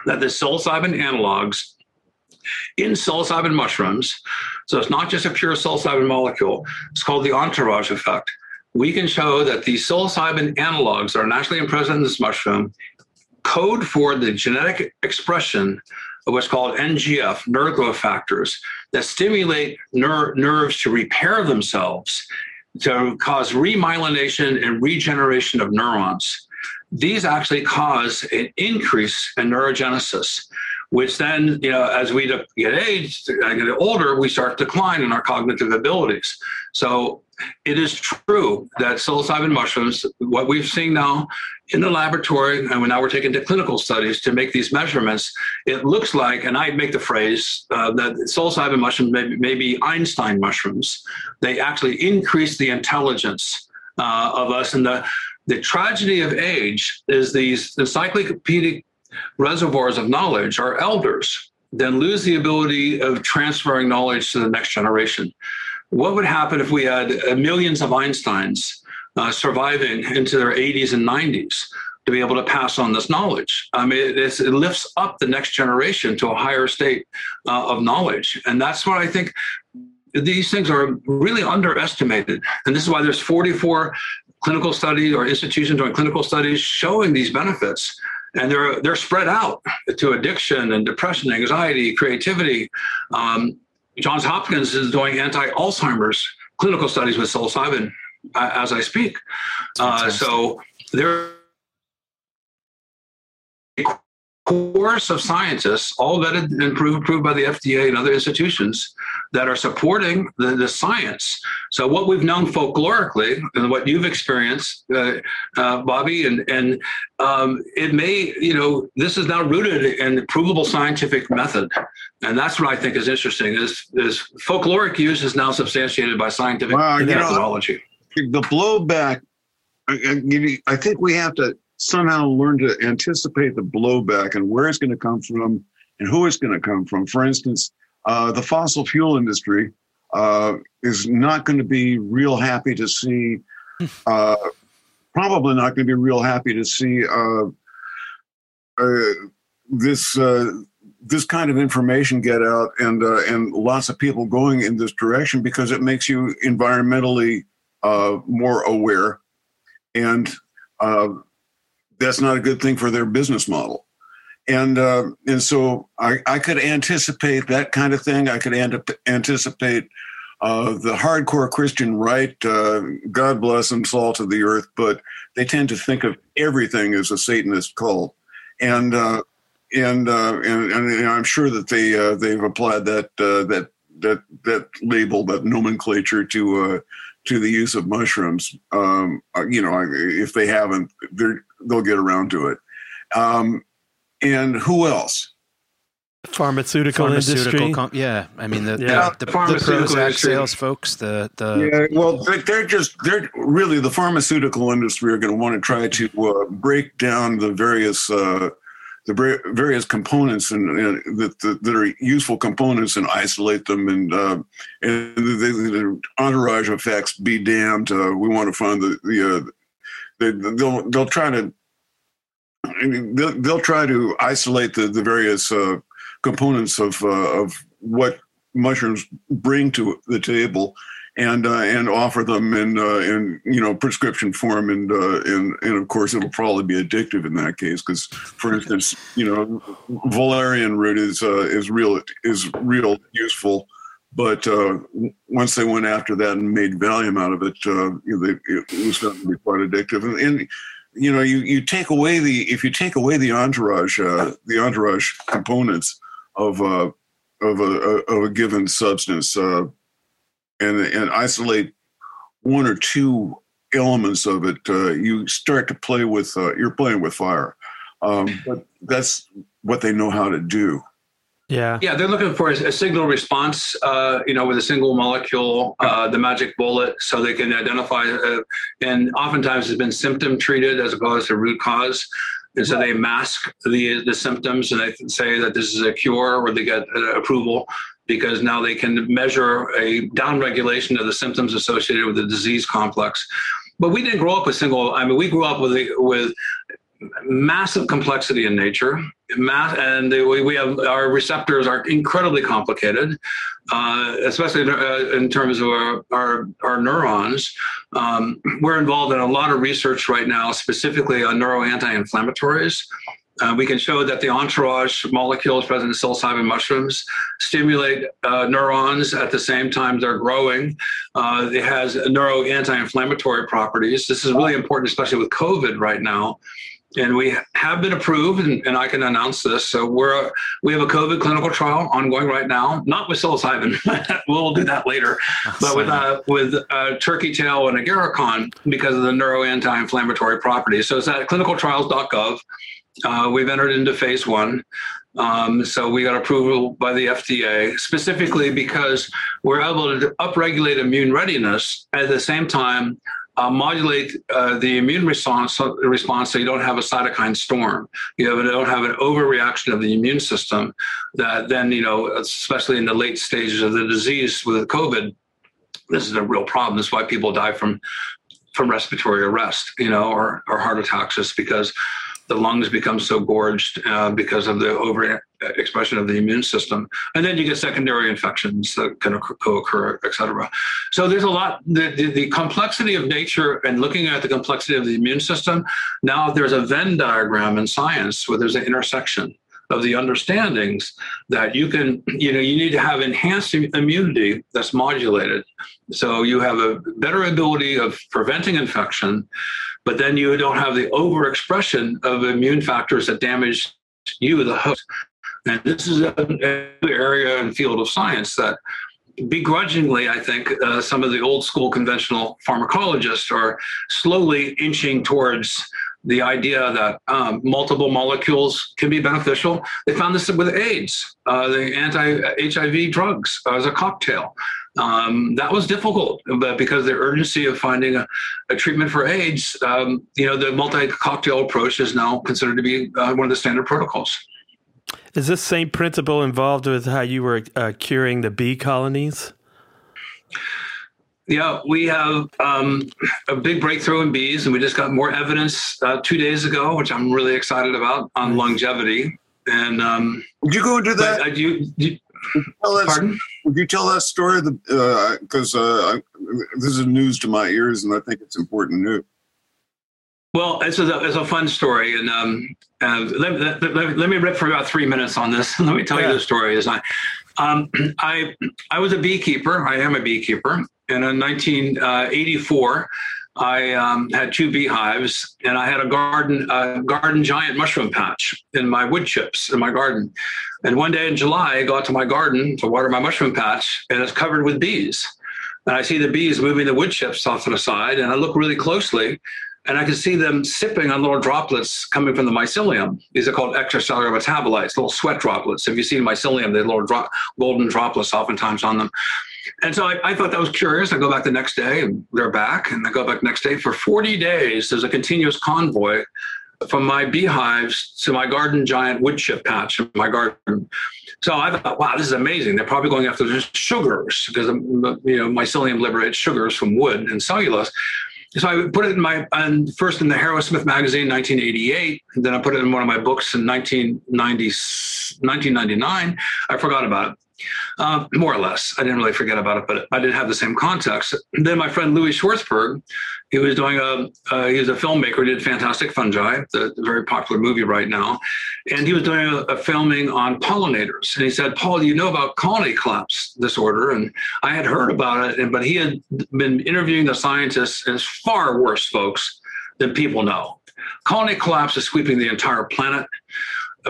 that the psilocybin analogs in psilocybin mushrooms, so it's not just a pure psilocybin molecule, it's called the entourage effect. We can show that the psilocybin analogs that are naturally present in this mushroom code for the genetic expression what's called NGF, nerve growth factors, that stimulate ner- nerves to repair themselves, to cause remyelination and regeneration of neurons. These actually cause an increase in neurogenesis, which then, you know, as we get aged, get older, we start to decline in our cognitive abilities. So it is true that psilocybin mushrooms, what we've seen now in the laboratory, and now we're taking to clinical studies to make these measurements, it looks like, and I make the phrase uh, that psilocybin mushrooms may, may, be Einstein mushrooms. They actually increase the intelligence uh, of us. And the, the tragedy of age is these encyclopedic reservoirs of knowledge, our elders, then lose the ability of transferring knowledge to the next generation. What would happen if we had uh, millions of Einsteins uh, surviving into their 80s and 90s to be able to pass on this knowledge? I mean, it, it lifts up the next generation to a higher state uh, of knowledge. And that's what I think these things are really underestimated. And this is why there's 44 clinical studies or institutions doing clinical studies showing these benefits and they're they're spread out to addiction and depression, anxiety, creativity. Um, Johns Hopkins is doing anti-Alzheimer's clinical studies with psilocybin uh, as I speak. Uh, so there course of scientists, all vetted and approved, approved by the FDA and other institutions, that are supporting the, the science. So what we've known folklorically and what you've experienced, uh, uh, Bobby, and and um, it may, you know, this is now rooted in provable scientific method, and that's what I think is interesting. Is is folkloric use is now substantiated by scientific methodology. Know, the blowback. I, I think we have to somehow learn to anticipate the blowback and where it's going to come from and who it's going to come from. For instance, uh, the fossil fuel industry uh, is not going to be real happy to see, uh, probably not going to be real happy to see uh, uh, this uh, this kind of information get out and and lots of people going in this direction because it makes you environmentally more aware and that's not a good thing for their business model. And uh, and so I, I could anticipate that kind of thing. I could anticipate uh, the hardcore Christian right. Uh, God bless them, salt of the earth, but they tend to think of everything as a Satanist cult, and uh, and, uh, and, and I'm sure that they uh, they've applied that that that that label, that nomenclature to to the use of mushrooms. Um, you know, if they haven't, they're they'll get around to it. Um, and who else? Pharmaceutical, pharmaceutical industry. Com- yeah, I mean the yeah. the, the, the Prozac sales folks. The the yeah, well, they're just they're really the pharmaceutical industry are going to want to try to uh, break down the various uh, the various components and, that, that, are useful components and isolate them and uh, and the, the, entourage effects be damned. Uh, we want to find the the, uh, they, they'll they'll try to they'll, they'll try to isolate the the various uh, components of uh, of what mushrooms bring to the table and uh, and offer them in uh, in you know prescription form and uh, and and of course it'll probably be addictive in that case because for instance you know valerian root is uh, is real is real useful but uh, once they went after that and made Valium out of it, uh, you know, they, it was going to be quite addictive. And, and, you know, you, you take away the if you take away the entourage uh, the entourage components of uh, of a of a given substance uh, and and isolate one or two elements of it, uh, you start to play with uh, you're playing with fire. Um, but that's what they know how to do. Yeah. Yeah, they're looking for a, signal response, uh, you know, with a single molecule, uh, the magic bullet, so they can identify. Uh, and oftentimes it's been symptom treated as opposed to root cause. And so they mask the the symptoms and they say that this is a cure or they get uh, approval because now they can measure a downregulation of the symptoms associated with the disease complex. But we didn't grow up with single. I mean, we grew up with with massive complexity in nature math and we, we have our receptors are incredibly complicated uh, especially in, uh, in, terms of our, our, our neurons um, we're involved in a lot of research right now specifically on neuro anti-inflammatories uh, we can show that the entourage molecules present in psilocybin mushrooms stimulate uh, neurons at the same time they're growing. Uh, it has neuro anti-inflammatory properties. This is really important, especially with COVID right now, and we have been approved, and, and, I can announce this. So we're we have a COVID clinical trial ongoing right now, not with psilocybin. we'll do that later, but with uh, with uh, turkey tail and agarikon because of the neuro anti-inflammatory properties. So it's at clinicaltrials.gov. Uh, we've entered into phase one. Um, so we got approval by the FDA specifically because we're able to upregulate immune readiness at the same time uh, modulate uh, the immune response response so you don't have a cytokine storm. You have, don't have an overreaction of the immune system that then, you know, especially in the late stages of the disease with COVID, this is a real problem. That's why people die from from respiratory arrest, you know, or, or heart attacks just because the lungs become so gorged uh, because of the overexpression of the immune system. And then you get secondary infections that can co-occur, et cetera. So there's a lot, the, the, the, complexity of nature and looking at the complexity of the immune system. Now there's a Venn diagram in science where there's an intersection of the understandings that you can, you know, you need to have enhanced immunity that's modulated. So you have a better ability of preventing infection but then you don't have the overexpression of immune factors that damage you, the host. And this is an area and field of science that begrudgingly, I think uh, some of the old school conventional pharmacologists are slowly inching towards the idea that um, multiple molecules can be beneficial. They found this with AIDS, uh, the anti-HIV drugs as a cocktail. Um, that was difficult, but because the urgency of finding a, a treatment for AIDS, um, you know, the multi-cocktail approach is now considered to be uh, one of the standard protocols. Is this same principle involved with how you were uh, curing the bee colonies? Yeah, we have um, a big breakthrough in bees, and we just got more evidence uh, two days ago, which I'm really excited about on longevity. And um, would you go into that? I, you, you, tell pardon? Would you tell that story? Because uh, uh, this is news to my ears, and I think it's important news. Well, it's a, it's a fun story, and um, uh, let, let, let, let, me rip for about three minutes on this. let me tell yeah. you the story. Is I, um, I, I was a beekeeper. I am a beekeeper, and in 1984, I um, had two beehives, and I had a garden, a garden giant mushroom patch in my wood chips in my garden. And one day in July, I go out to my garden to water my mushroom patch, and it's covered with bees. And I see the bees moving the wood chips off to the side, and I look really closely, and I can see them sipping on little droplets coming from the mycelium. These are called extracellular metabolites, little sweat droplets. If you see mycelium, they little drop, golden droplets oftentimes on them. And so I, I, thought that was curious. I go back the next day and they're back, and I go back next day. For 40 days, there's a continuous convoy from my beehives to my garden giant wood chip patch in my garden. So I thought, wow, this is amazing. They're probably going after sugars because you know mycelium liberates sugars from wood and cellulose. so I put it in my and first in the Harrowsmith magazine, 1988. And then I put it in one of my books in 1990, 1999. I forgot about it. Uh, more or less. I didn't really forget about it, but I didn't have the same context. And then my friend Louis Schwartzberg, he was doing a, uh, he was a filmmaker, he did Fantastic Fungi, the, the, very popular movie right now. And he was doing a, a, filming on pollinators. And he said, Paul, you know about colony collapse disorder? And I had heard about it, and, but he had been interviewing the scientists, and it's far worse, folks, than people know. Colony collapse is sweeping the entire planet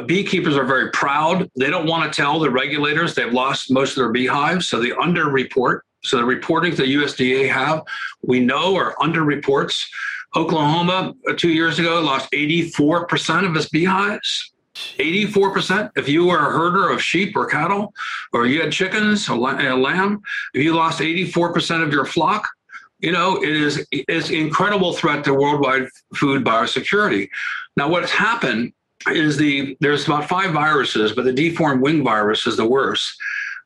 beekeepers are very proud. They don't want to tell the regulators they've lost most of their beehives, so they underreport. So the reporting the USDA have, we know, are under reports. Oklahoma uh, two years ago lost 84% of its beehives. 84%. If you were a herder of sheep or cattle, or you had chickens, a lamb, if you lost 84% of your flock, you know, it is it's incredible threat to worldwide food biosecurity. Now, what's happened is the there's about five viruses, but the deformed wing virus is the worst.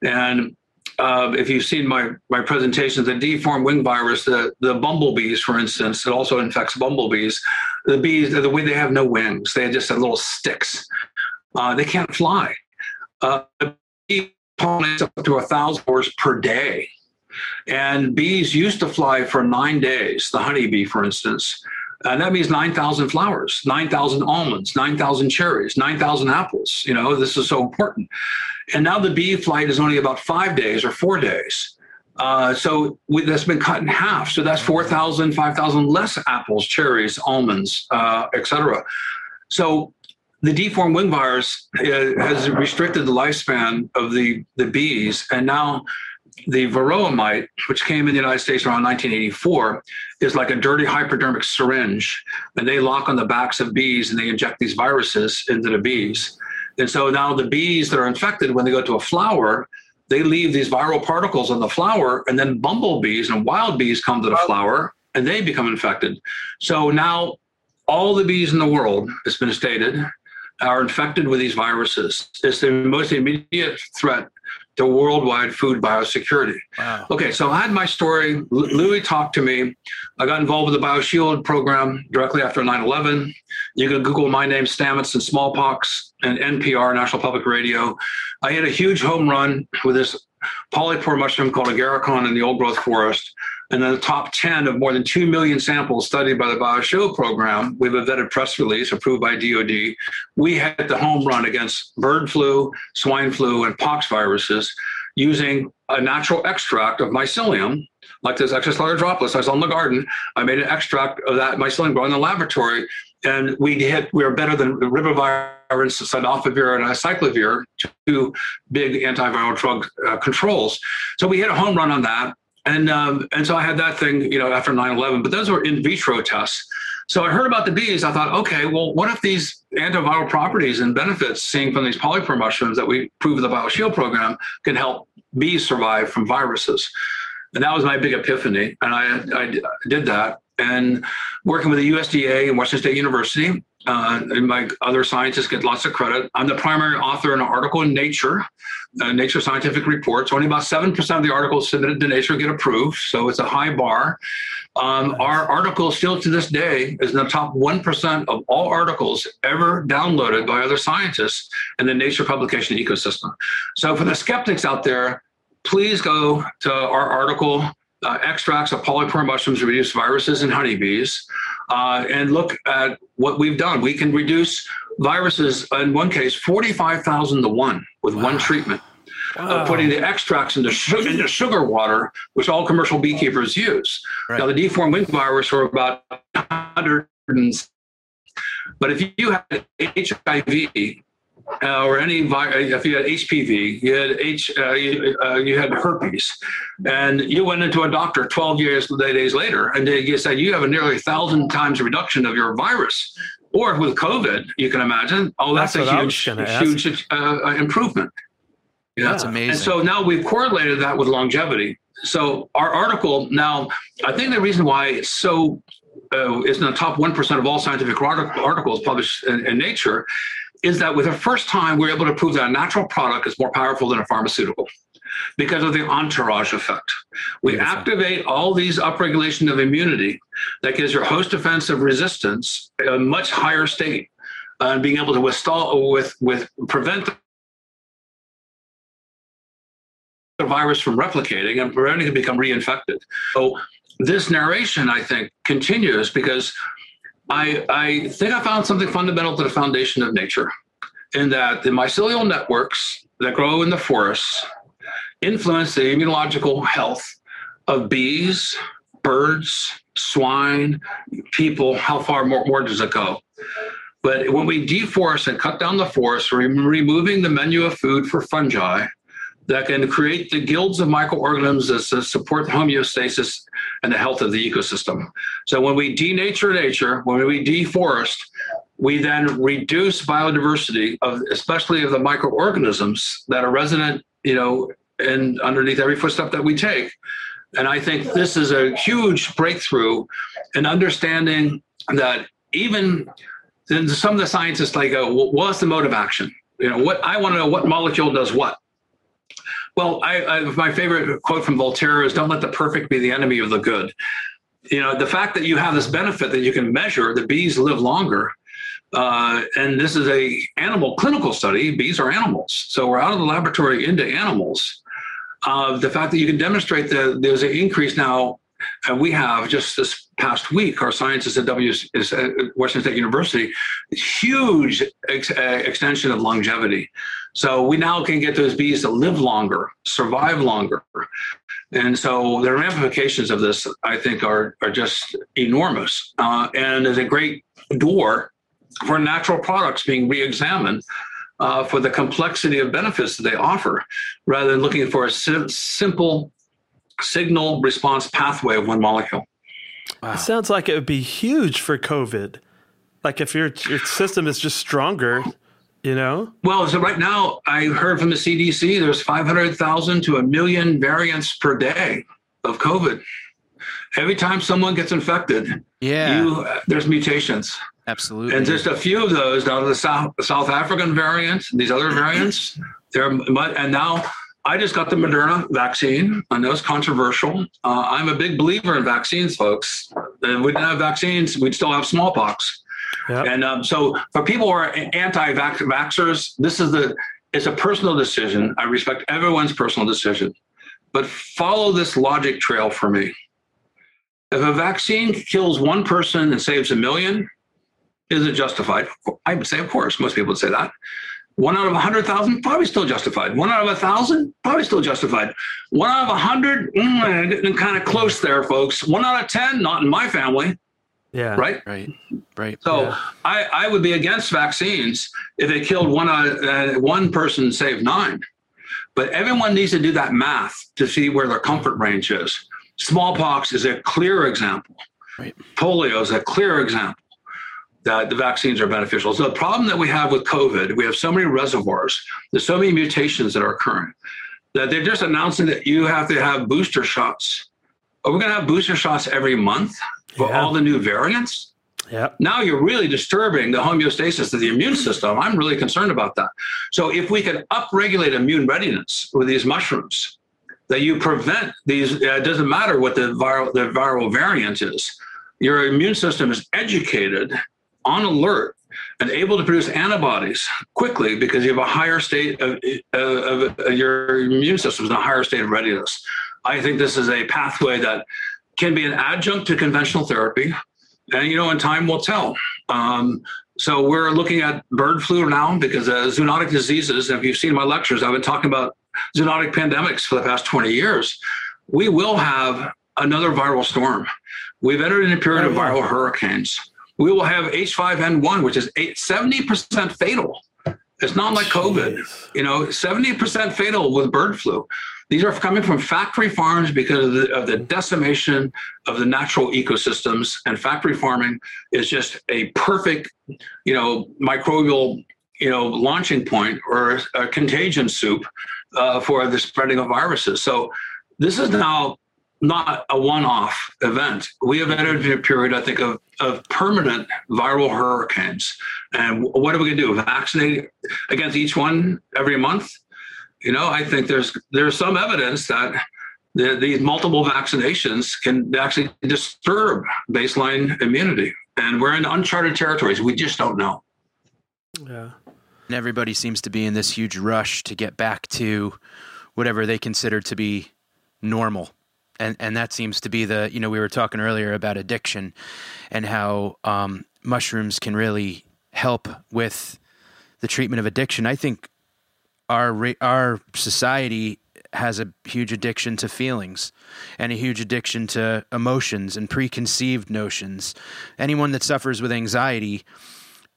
And uh, if you've seen my my presentation, the deformed wing virus, the the bumblebees, for instance, it also infects bumblebees. The bees, the way they have no wings, they just have little sticks. Uh, they can't fly. Uh, bee pollinates up to a thousand hours per day. And bees used to fly for nine days, the honeybee, for instance. And that means 9,000 flowers, 9,000 almonds, 9,000 cherries, 9,000 apples. You know, this is so important. And now the bee flight is only about five days or four days. Uh, so we, that's been cut in half. So that's 4,000, 5,000 less apples, cherries, almonds, uh, etc. So the deformed wing virus uh, has restricted the lifespan of the, the bees. And now the varroa mite, which came in the United States around 1984, is like a dirty hypodermic syringe, and they lock on the backs of bees and they inject these viruses into the bees. And so now the bees that are infected, when they go to a flower, they leave these viral particles on the flower, and then bumblebees and wild bees come to the flower and they become infected. So now all the bees in the world, it's been stated, are infected with these viruses. It's the most immediate threat to worldwide food biosecurity. Wow. Okay, so I had my story. Louis talked to me. I got involved with the BioShield program directly after 9 11. You can Google my name, Stamets, and smallpox, and NPR, National Public Radio. I had a huge home run with this polypore mushroom called agarikon in the old growth forest and then the top 10 of more than 2 million samples studied by the BioShield program. We have a vetted press release approved by DOD. We hit the home run against bird flu, swine flu, and pox viruses using a natural extract of mycelium, like this extracellular droplets I was on the garden. I made an extract of that mycelium grown in the laboratory, and we hit, we were better than ribavirin, cidofovir, and acyclovir, two big antiviral drug uh, controls. So we hit a home run on that. And um, and so I had that thing, you know, after 9/11. But those were in vitro tests. So I heard about the bees. I thought, okay, well, what if these antiviral properties and benefits seen from these polypore mushrooms that we prove in the BioShield program can help bees survive from viruses? And that was my big epiphany. And I, I did that. And working with the USDA and Washington State University, uh, and my other scientists get lots of credit. I'm the primary author in an article in Nature uh, Nature Scientific Reports. Only about 7% of the articles submitted to Nature get approved, so it's a high bar. Um, our article, still to this day, is in the top 1% of all articles ever downloaded by other scientists in the Nature publication ecosystem. So, for the skeptics out there, please go to our article. Uh, extracts of polypore mushrooms reduce viruses in honeybees, uh, and look at what we've done. We can reduce viruses, in one case, 45,000 to one with wow. one treatment. Wow. Of putting the extracts into sugar, into sugar water, which all commercial beekeepers use. Right. Now, the deformed wing virus are about 100. But if you had HIV uh, or any if you had HPV, you had H, uh, you, uh, you, had herpes, and you went into a doctor 12 years days later, and they said you have a nearly thousand times reduction of your virus or with COVID, you can imagine. Oh, that's, that's a huge, huge uh, uh, improvement. Yeah. That's amazing. And so now we've correlated that with longevity. So our article now, I think the reason why it's so uh, it's in the top one percent of all scientific articles published in, in Nature is that with the first time we're able to prove that a natural product is more powerful than a pharmaceutical because of the entourage effect. We activate all these upregulation of immunity, that gives your host defensive resistance a much higher state uh, and being able to withstand, with, with prevent the virus from replicating and preventing it to become reinfected. So this narration, I think, continues because I, I think I found something fundamental to the foundation of nature in that the mycelial networks that grow in the forests influence the immunological health of bees, birds, swine, people. How far more, more does it go? But when we deforest and cut down the forest, we're removing the menu of food for fungi that can create the guilds of microorganisms that support homeostasis and the health of the ecosystem. So when we denature nature, when we deforest, we then reduce biodiversity of especially of the microorganisms that are resident, you know, and underneath every footstep that we take. And I think this is a huge breakthrough in understanding that even then some of the scientists like, uh, well, what's the mode of action? You know, what I want to know what molecule does what. Well, I, I, my favorite quote from Voltaire is "Don't let the perfect be the enemy of the good." You know, the fact that you have this benefit that you can measure, the bees live longer, uh, and this is a animal clinical study. Bees are animals, so we're out of the laboratory into animals. Uh, the fact that you can demonstrate that there's an increase now, and we have just this past week, our scientists at W Washington State University, huge ex- uh, extension of longevity. So we now can get those bees to live longer, survive longer. And so the ramifications of this, I think, are, are just enormous. Uh, and is a great door for natural products being re-examined uh, for the complexity of benefits that they offer, rather than looking for a sim- simple signal response pathway of one molecule. Wow. It sounds like it would be huge for COVID. Like if your your system is just stronger, you know? Well, so right now I heard from the CDC there's 500,000 to a million variants per day of COVID. Every time someone gets infected, yeah, you, there's mutations. Absolutely. And just a few of those now the South South African variant, these other variants, they're and now I just got the Moderna vaccine. I know it's controversial. Uh, I'm a big believer in vaccines, folks. If we didn't have vaccines, we'd still have smallpox. Yep. And um, so, for people who are anti-vaxxers, this is the it's a personal decision. I respect everyone's personal decision, but follow this logic trail for me. If a vaccine kills one person and saves a million, is it justified? I would say, of course. Most people would say that. One out of 100,000, probably still justified. One out of a 1,000, probably still justified. One out of 100, mm, getting kind of close there, folks. One out of 10, not in my family. Yeah. Right? Right. Right. So yeah. I, I would be against vaccines if it killed one, uh, one person, saved nine. But everyone needs to do that math to see where their comfort range is. Smallpox is a clear example. Right. Polio is a clear example that the vaccines are beneficial. So the problem that we have with COVID, we have so many reservoirs, there's so many mutations that are occurring that they're just announcing that you have to have booster shots. Are we going to have booster shots every month for Yeah. all the new variants? Yep. Now you're really disturbing the homeostasis of the immune system. I'm really concerned about that. So if we can upregulate immune readiness with these mushrooms, that you prevent these, uh, it doesn't matter what the viral the viral variant is. Your immune system is educated, on alert, and able to produce antibodies quickly because you have a higher state of, of, of your immune system is in a higher state of readiness. I think this is a pathway that can be an adjunct to conventional therapy, and you know, in time will tell. Um, so we're looking at bird flu now because uh, zoonotic diseases. If you've seen my lectures, I've been talking about zoonotic pandemics for the past 20 years. We will have another viral storm. We've entered in a period of viral hurricanes. We will have H5N1, which is eight, 70% fatal. It's not like COVID, you know, 70% fatal with bird flu. These are coming from factory farms because of the, of the decimation of the natural ecosystems. And factory farming is just a perfect, you know, microbial, you know, launching point or a contagion soup uh, for the spreading of viruses. So this is now not a one-off event. We have entered a period, I think, of, of permanent viral hurricanes. And what are we going to do? Vaccinate against each one every month? You know, I think there's there's some evidence that the, these multiple vaccinations can actually disturb baseline immunity. And we're in uncharted territories. We just don't know. Yeah. And everybody seems to be in this huge rush to get back to whatever they consider to be normal. And and that seems to be the you know we were talking earlier about addiction and how um, mushrooms can really help with the treatment of addiction. I think our our society has a huge addiction to feelings and a huge addiction to emotions and preconceived notions. Anyone that suffers with anxiety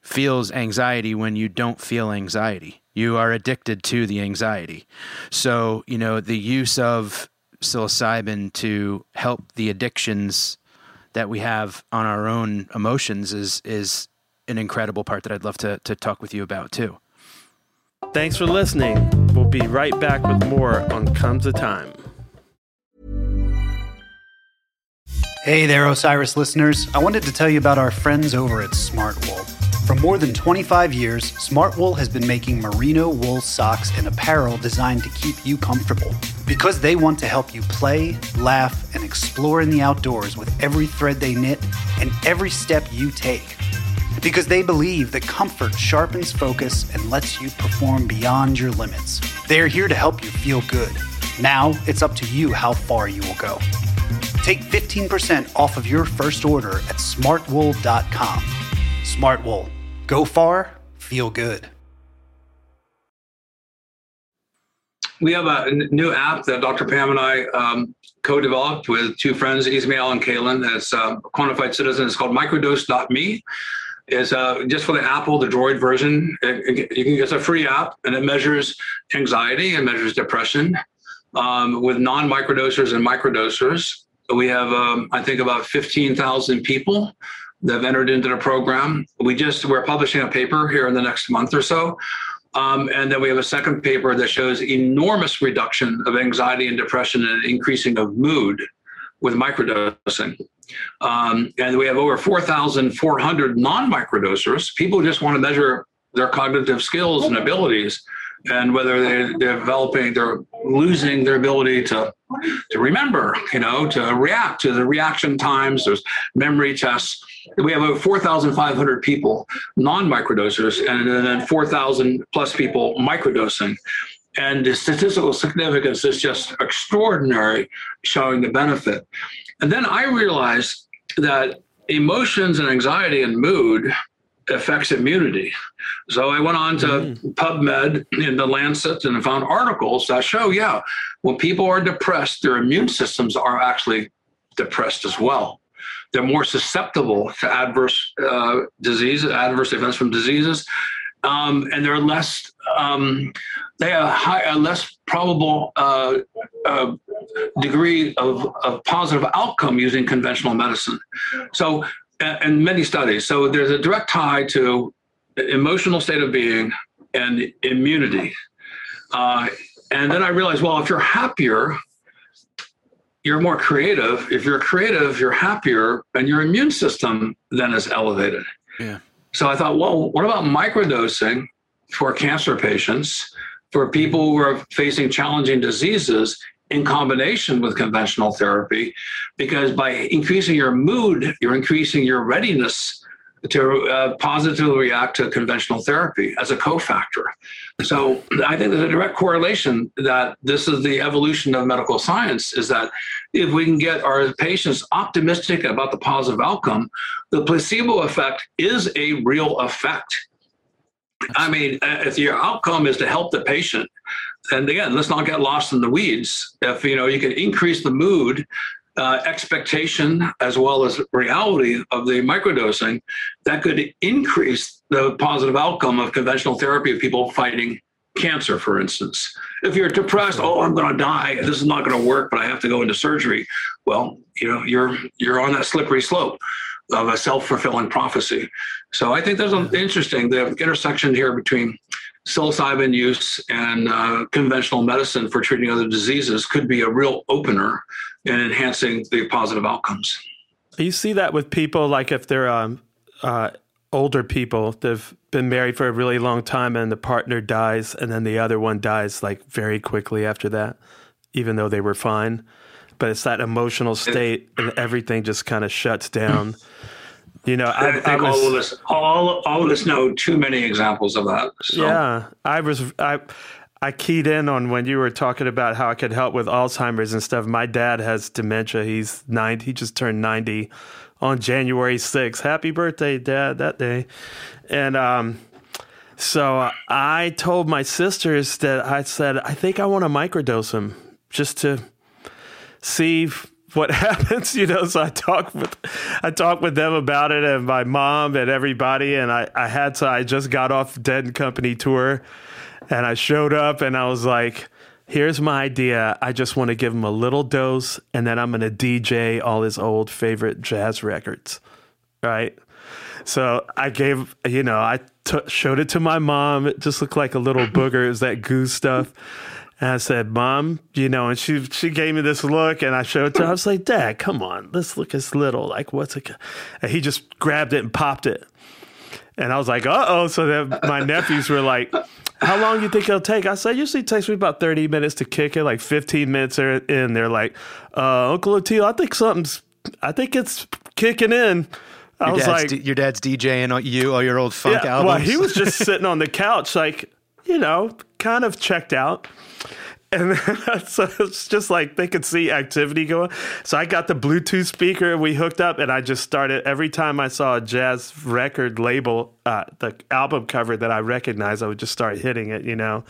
feels anxiety when you don't feel anxiety. You are addicted to the anxiety. So, you know, the use of psilocybin to help the addictions that we have on our own emotions is is an incredible part that I'd love to to talk with you about too. Thanks for listening. We'll be right back with more on Comes a Time. Hey there, Osiris listeners. I wanted to tell you about our friends over at Smartwool. For more than 25 years, Smartwool has been making merino wool socks and apparel designed to keep you comfortable. Because they want to help you play, laugh, and explore in the outdoors with every thread they knit and every step you take. Because they believe that comfort sharpens focus and lets you perform beyond your limits. They're here to help you feel good. Now it's up to you how far you will go. Take 15% off of your first order at smartwool.com. Smartwool. Go far, feel good. We have a new app that Dr. Pam and I um, co-developed with two friends, Ismail and Kalen. That's uh, quantified citizen. It's called microdose.me. Is uh, just for the Apple, the Droid version. It, it, it's a free app, and it measures anxiety and measures depression um, with non-microdosers and microdosers. We have, um, I think, about 15,000 people that have entered into the program. We just we're publishing a paper here in the next month or so. Um, and then we have a second paper that shows enormous reduction of anxiety and depression and increasing of mood with microdosing. Um, and we have over 4,400 non microdosers, people who just want to measure their cognitive skills and abilities and whether they're, they're developing, they're losing their ability to to remember, you know, to react to the reaction times. There's memory tests. We have over 4,500 people non-microdosers, and then 4,000 plus people microdosing. And the statistical significance is just extraordinary, showing the benefit. And then I realized that emotions and anxiety and mood affects immunity. So I went on to mm. PubMed in the Lancet and found articles that show, yeah, when people are depressed, their immune systems are actually depressed as well. They're more susceptible to adverse uh, diseases, adverse events from diseases, um, and they're less. Um, they have high, a less probable uh, uh, degree of, of positive outcome using conventional medicine. So and many studies. So there's a direct tie to emotional state of being and immunity. Uh, and then I realized, well, if you're happier, you're more creative. If you're creative, you're happier, and your immune system then is elevated. Yeah. So I thought, well, what about microdosing for cancer patients, for people who are facing challenging diseases, in combination with conventional therapy because by increasing your mood, you're increasing your readiness to uh, positively react to conventional therapy as a cofactor. So I think there's a direct correlation that this is the evolution of medical science is that if we can get our patients optimistic about the positive outcome, the placebo effect is a real effect. I mean, uh, if your outcome is to help the patient, and again, let's not get lost in the weeds. If you know you can increase the mood, uh, expectation as well as reality of the microdosing, that could increase the positive outcome of conventional therapy of people fighting cancer, for instance. If you're depressed, oh, I'm going to die. This is not going to work, but I have to go into surgery. Well, you know, you're you're on that slippery slope of a self-fulfilling prophecy. So I think there's an interesting the intersection here between psilocybin use and uh, conventional medicine for treating other diseases could be a real opener in enhancing the positive outcomes. You see that with people like if they're um, uh, older people, they've been married for a really long time and the partner dies and then the other one dies like very quickly after that, even though they were fine. but it's that emotional state, and everything just kind of shuts down. You know, I, I think I was, all of us, all all of us know too many examples of that. So. Yeah, I was I. I keyed in on when you were talking about how I could help with Alzheimer's and stuff. My dad has dementia. He's 90. He just turned 90 on January 6th. Happy birthday, Dad, that day. And um, so I told my sisters that I said, I think I want to microdose him just to see what happens, you know. So I talked with I talked with them about it and my mom and everybody and I, I had to I just got off Dead and Company tour and I showed up and I was like, here's my idea. I just want to give him a little dose and then I'm gonna DJ all his old favorite jazz records. Right. So I gave, you know, I t- showed it to my mom. It just looked like a little booger. It was that goo stuff. And I said, Mom, you know, and she she gave me this look and I showed it to her. I was like, Dad, come on, this look is little. Like, what's it? And he just grabbed it and popped it. And I was like, uh oh. So then my nephews were like, How long do you think it'll take? I said, usually it takes me about 30 minutes to kick it, like 15 minutes in. They're like, uh, Uncle Oteil, I think something's, I think it's kicking in. I your was like, D- your dad's DJing you all your old funk yeah, albums. Well, he was just sitting on the couch, like, you know, kind of checked out. And so it's just like they could see activity going. So I got the Bluetooth speaker we hooked up, and I just started every time I saw a jazz record label, uh, the album cover that I recognized, I would just start hitting it, you know.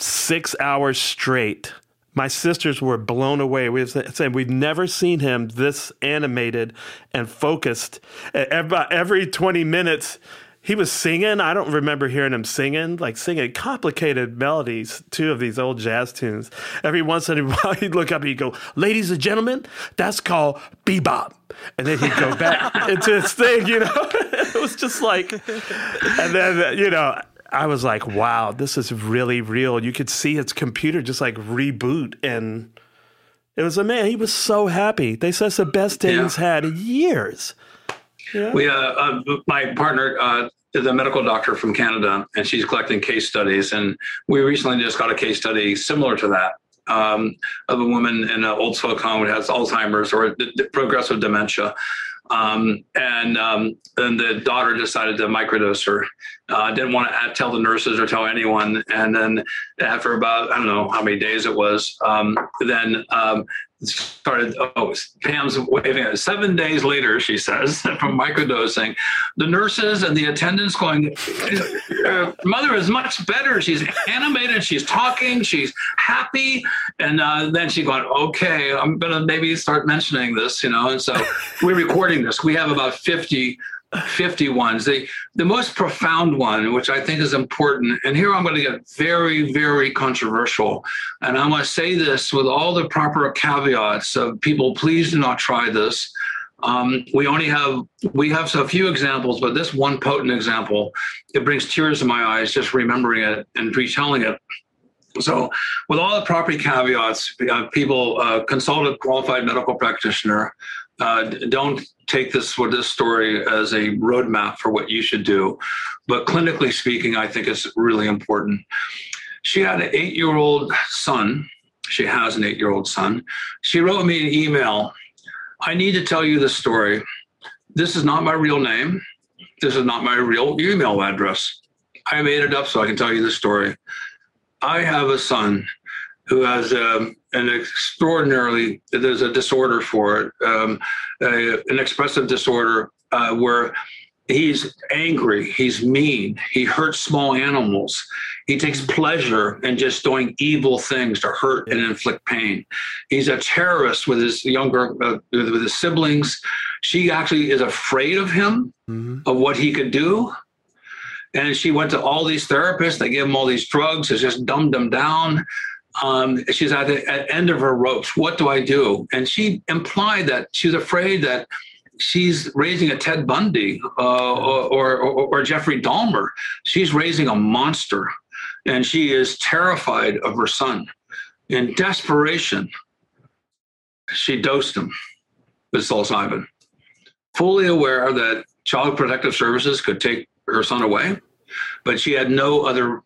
Six hours straight my sisters were blown away. We were saying we've never seen him this animated and focused. Every 20 minutes, he was singing. I don't remember hearing him singing, like singing complicated melodies, two of these old jazz tunes. Every once in a while, he'd look up and he'd go, Ladies and gentlemen, that's called bebop. And then he'd go back into his thing, you know? it was just like, and then, you know, I was like, wow, this is really real. You could see his computer just like reboot. And it was a man, he was so happy. They said it's the best day yeah. he's had in years. Yeah. We, uh, uh, my partner, uh, is a medical doctor from Canada, and she's collecting case studies. And we recently just got a case study similar to that um, of a woman in an Old folk home who has Alzheimer's or d- d- progressive dementia. Um, and um, then the daughter decided to microdose her. Uh, didn't want to tell the nurses or tell anyone. And then after about I don't know how many days it was, um, then um, started, oh, Pam's waving at Seven days later, she says, from microdosing, the nurses and the attendants going, uh, Mother is much better. She's animated, she's talking, she's happy. And uh, then she going, okay, I'm going to maybe start mentioning this, you know. And so we're recording this. We have about 50 50 ones. The, the most profound one, which I think is important, and here I'm going to get very, very controversial. And I'm going to say this with all the proper caveats of people, please do not try this. Um, we only have we have a few examples, but this one potent example, it brings tears to my eyes just remembering it and retelling it. So, with all the proper caveats, uh, people uh, consult a qualified medical practitioner. Uh, don't take this for this story as a roadmap for what you should do. But clinically speaking, I think it's really important. She had an eight year old son. She has an eight year old son. She wrote me an email. I need to tell you the story. This is not my real name. This is not my real email address. I made it up so I can tell you the story. I have a son who has um, an extraordinarily there's a disorder for it, um, a, an expressive disorder uh, where he's angry, he's mean, he hurts small animals, he takes pleasure in just doing evil things to hurt and inflict pain. He's a terrorist with his younger uh, with his siblings. She actually is afraid of him, mm-hmm. of what he could do. And she went to all these therapists. They gave him all these drugs. It's just dumbed him down um, she's at the at end of her ropes. What do I do? And she implied that she's afraid that she's raising a Ted Bundy uh, or, or, or Jeffrey Dahmer. She's raising a monster, and she is terrified of her son. In desperation, she dosed him with psilocybin, fully aware that Child Protective Services could take her son away, but she had no other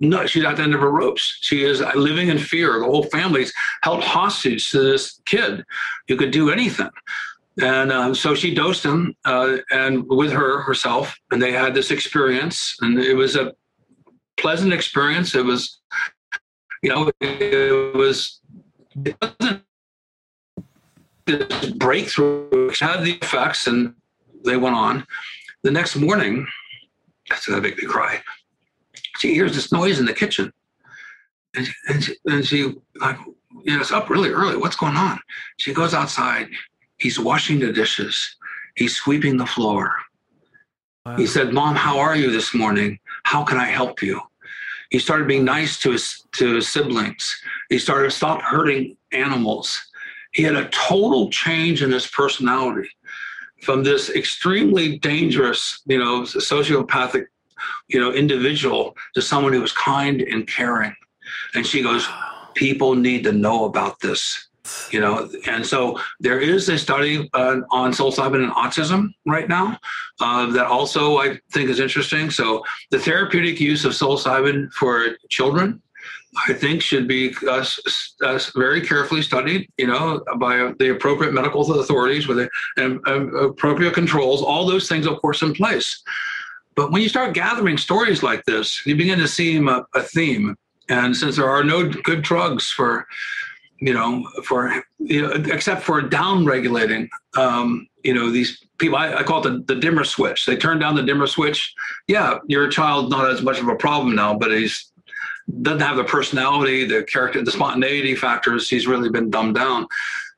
no, she's at the end of her ropes. She is living in fear. The whole family's held hostage to this kid who could do anything. And uh, so she dosed him uh, and with her herself, and they had this experience, and it was a pleasant experience. It was, you know, it was it wasn't this breakthrough. which had the effects, and they went on. The next morning, that's gonna make me cry. She hears this noise in the kitchen, and she, and she, and she like, you know, it's up really early. What's going on? She goes outside. He's washing the dishes. He's sweeping the floor. Wow. He said, "Mom, how are you this morning? How can I help you?" He started being nice to his to his siblings. He started to stop hurting animals. He had a total change in his personality from this extremely dangerous, you know, sociopathic, you know, individual to someone who was kind and caring. And she goes, people need to know about this you know and so there is a study uh, on psilocybin and autism right now uh, that also i think is interesting so the therapeutic use of psilocybin for children I think should be uh, uh, very carefully studied, you know, by the appropriate medical authorities with and, appropriate controls. All those things, of course, in place. But when you start gathering stories like this, you begin to see a, a theme. And since there are no good drugs for, you know, for you know, except for down regulating, um, you know, these people. I, I call it the, the dimmer switch. They turn down the dimmer switch. Yeah, your child not as much of a problem now, but he's doesn't have the personality, the character, the spontaneity factors. He's really been dumbed down.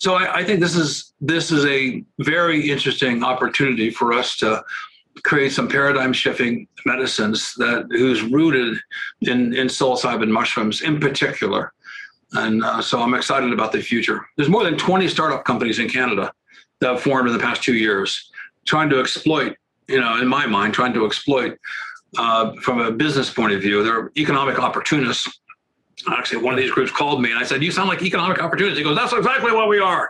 So I, I think this is this is a very interesting opportunity for us to create some paradigm shifting medicines that who's rooted in in psilocybin mushrooms in particular. And uh, so I'm excited about the future. There's more than 20 startup companies in Canada that have formed in the past two years, trying to exploit, you know, in my mind, trying to exploit uh, from a business point of view. They're economic opportunists. Actually, one of these groups called me and I said, You sound like economic opportunists. He goes, That's exactly what we are.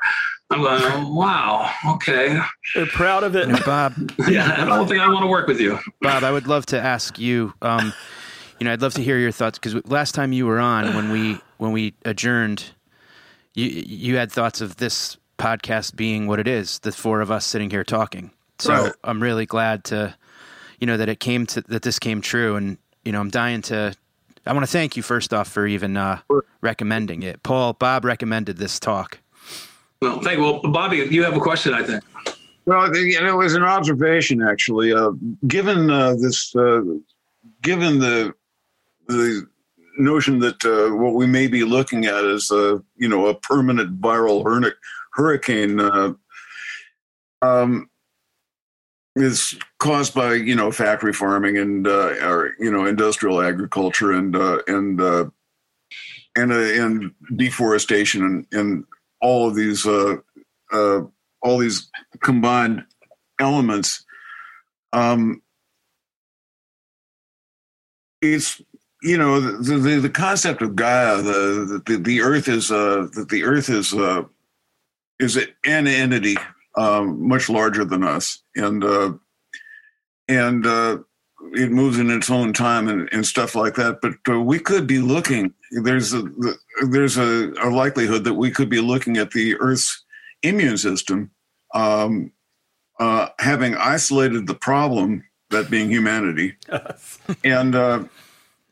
I'm going, Wow, okay. They're proud of it. Bob. yeah, I don't think I want to work with you. Bob, I would love to ask you. Um, you know, I'd love to hear your thoughts because last time you were on, when we when we adjourned, you you had thoughts of this podcast being what it is, the four of us sitting here talking. So right. I'm really glad to you know that it came to that this came true, and you know I'm dying to. I want to thank you first off for even uh, recommending it. Paul, Bob recommended this talk. Well, thank you. Well, Bobby, you have a question, I think. Well, it was an observation actually. Uh, given uh, this, uh, given the the notion that uh, what we may be looking at is, a you know, a permanent viral hurricane. Uh, um, is caused by you know factory farming and uh, or you know industrial agriculture and uh, and uh, and uh, and deforestation and, and all of these uh, uh, all these combined elements. Um, it's you know the, the, the concept of Gaia, the the, the Earth is uh, that the Earth is uh, is an entity um, much larger than us, and uh, and uh, it moves in its own time and, and stuff like that. But uh, we could be looking. There's a there's a, a, likelihood that we could be looking at the Earth's immune system, um, uh, having isolated the problem, that being humanity, and uh,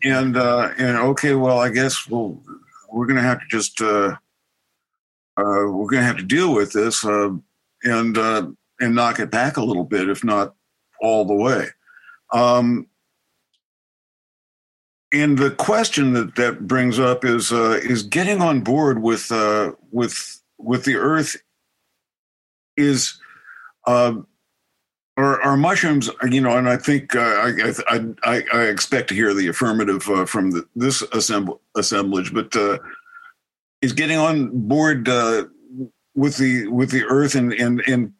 and uh, and okay, well, I guess we'll we're going to have to just. Uh, uh, we're going to have to deal with this. Uh, and uh, and knock it back a little bit, if not all the way. Um, and the question that that brings up is uh, is getting on board with uh, with with the Earth is. Uh, are, are mushrooms, you know, and I think uh, I, I, I, expect to hear the affirmative uh, from the, this assemb- assemblage, but uh, is getting on board with the with the earth and and and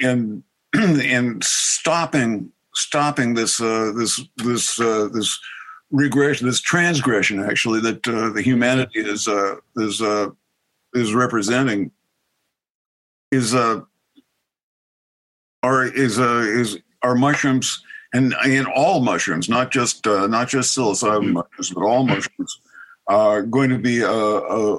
and and stopping stopping this uh, this this uh, this regression this transgression actually that uh, the humanity is uh, is uh, is representing is uh are is uh is are mushrooms and and all mushrooms, not just uh, not just psilocybin mushrooms, but all mushrooms, are going to be a, a,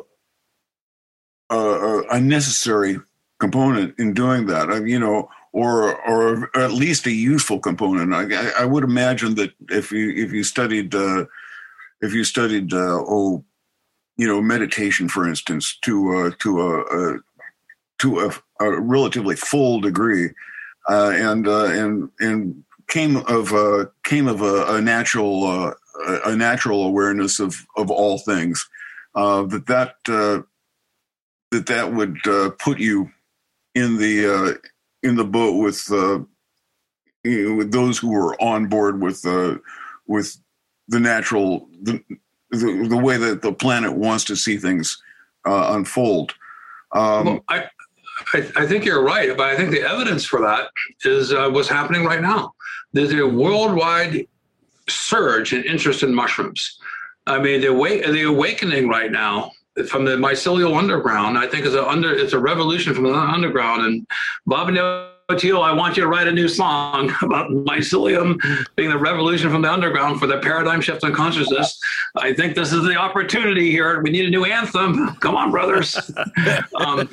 a, a necessary component in doing that. I, you know, or or at least a useful component. I, I would imagine that if you if you studied uh, if you studied uh, oh you know meditation for instance to uh, to a, a to a, a, relatively full degree uh, and uh, and and came of uh, came of a, a natural uh, a natural awareness of of all things uh, that that that that would put you in the in the boat with know, with those who were on board with with the natural the, the, the way that the planet wants to see things uh, unfold. Um, well, I, I, I, think you're right, but I think the evidence for that is uh, what's happening right now. There's a worldwide surge in interest in mushrooms. I mean, the, the awakening right now from the mycelial underground, I think is a under it's a revolution from the underground. And Bob Oteil, I want you to write a new song about mycelium being the revolution from the underground for the paradigm shift in consciousness. I think this is the opportunity here. We need a new anthem. Come on, brothers. um,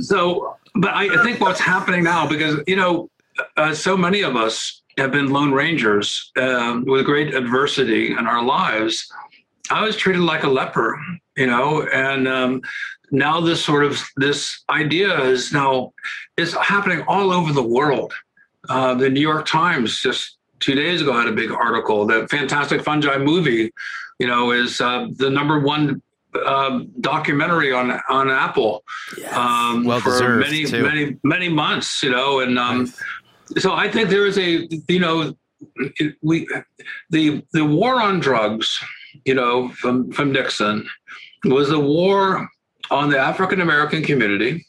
so, but I, I, think what's happening now, because, you know, uh, so many of us have been lone rangers um, with great adversity in our lives. I was treated like a leper, you know, and um, now this sort of this idea is now is happening all over the world. Uh, the New York Times just two days ago had a big article. The Fantastic Fungi movie, you know, is uh, the number one um, documentary on on Apple yes. um, well for many too. many many months. You know, and um, nice. so I think there is a you know we the the war on drugs, you know, from from Nixon was a war on the African American community,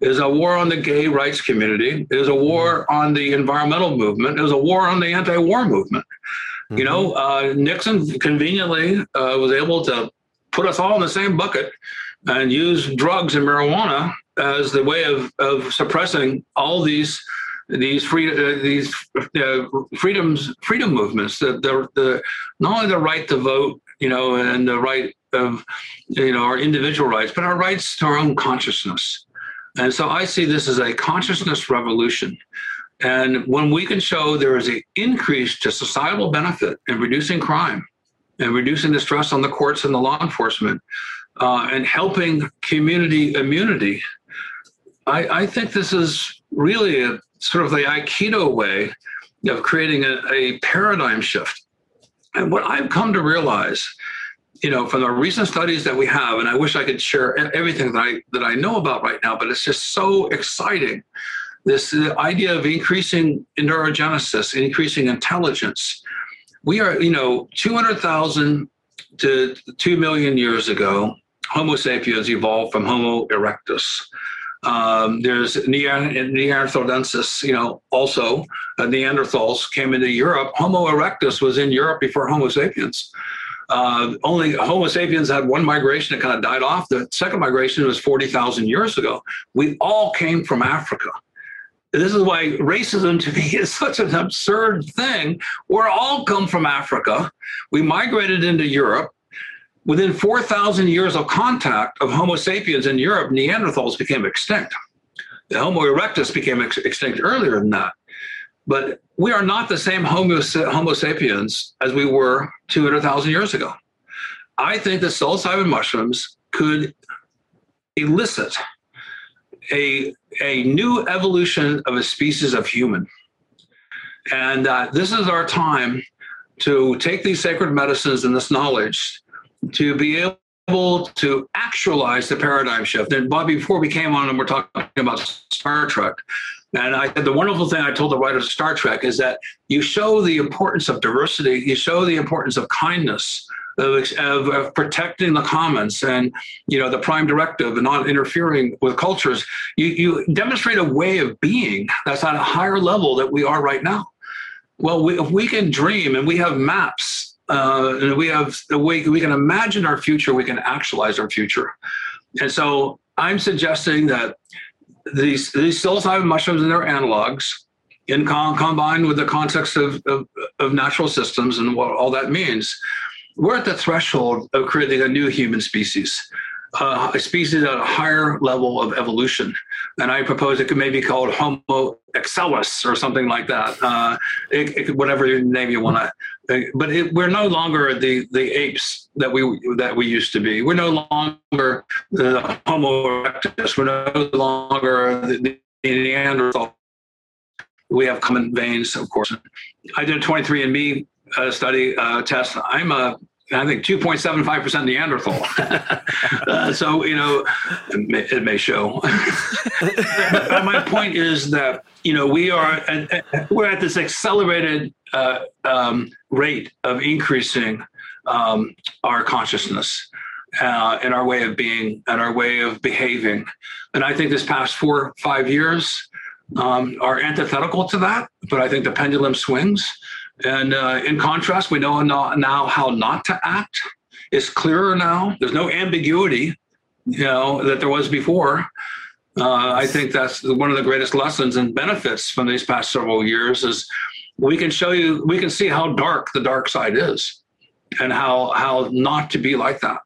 is a war on the gay rights community, is a war on the environmental movement, is a war on the anti-war movement. Mm-hmm. You know, uh, Nixon conveniently uh, was able to put us all in the same bucket and use drugs and marijuana as the way of, of suppressing all these these free uh, these uh, freedoms freedom movements the, the the not only the right to vote you know and the right of you know our individual rights, but our rights to our own consciousness. And so I see this as a consciousness revolution. And when we can show there is an increase to societal benefit in reducing crime and reducing the stress on the courts and the law enforcement uh, and helping community immunity, I, I, think this is really a, sort of the Aikido way of creating a, a paradigm shift. And what I've come to realize you know, from the recent studies that we have, and I wish I could share everything that I that I know about right now, but it's just so exciting. This idea of increasing neurogenesis, increasing intelligence. We are, you know, 200,000 to 2 million years ago, Homo sapiens evolved from Homo erectus. Um, there's Neanderthalensis, you know, also uh, Neanderthals came into Europe. Homo erectus was in Europe before Homo sapiens. Uh, only Homo sapiens had one migration that kind of died off. The second migration was 40,000 years ago. We all came from Africa. This is why racism to me is such an absurd thing. We're all come from Africa. We migrated into Europe. Within 4,000 years of contact of Homo sapiens in Europe, Neanderthals became extinct. The Homo erectus became ex- extinct earlier than that. But we are not the same Homo, Homo sapiens as we were 200,000 years ago. I think that psilocybin mushrooms could elicit a, a new evolution of a species of human. And uh, this is our time to take these sacred medicines and this knowledge to be able to actualize the paradigm shift. And Bobby, before we came on and we're talking about Star Trek, and I the wonderful thing I told the writers of Star Trek is that you show the importance of diversity, you show the importance of kindness, of, of, of, protecting the commons and you know the prime directive and not interfering with cultures. You, you demonstrate a way of being that's at a higher level that we are right now. Well, we, if we can dream and we have maps uh, and we have the way we can imagine our future, we can actualize our future. And so I'm suggesting that these these psilocybin mushrooms and their analogs in con- combined with the context of, of, of natural systems and what all that means, we're at the threshold of creating a new human species, a species at a higher level of evolution. And I propose it could maybe be called Homo excellus or something like that, uh, it, it, whatever name you want to. Uh, but it, we're no longer the, the apes that we that we used to be. We're no longer the Homo erectus. We're no longer the, the Neanderthal. We have common veins, of course. I did a 23andMe uh, study uh, test. I'm a I think 2.75% Neanderthal. uh, so, you know, it may, it may show. my point is that, you know, we are, at, we're at this accelerated uh, um, rate of increasing um, our consciousness uh, and our way of being and our way of behaving. And I think this past four, five years um, are antithetical to that, but I think the pendulum swings. And uh, in contrast, we know now how not to act. It's clearer now. There's no ambiguity, you know, that there was before. Uh, I think that's one of the greatest lessons and benefits from these past several years is we can show you, we can see how dark the dark side is, and how how not to be like that.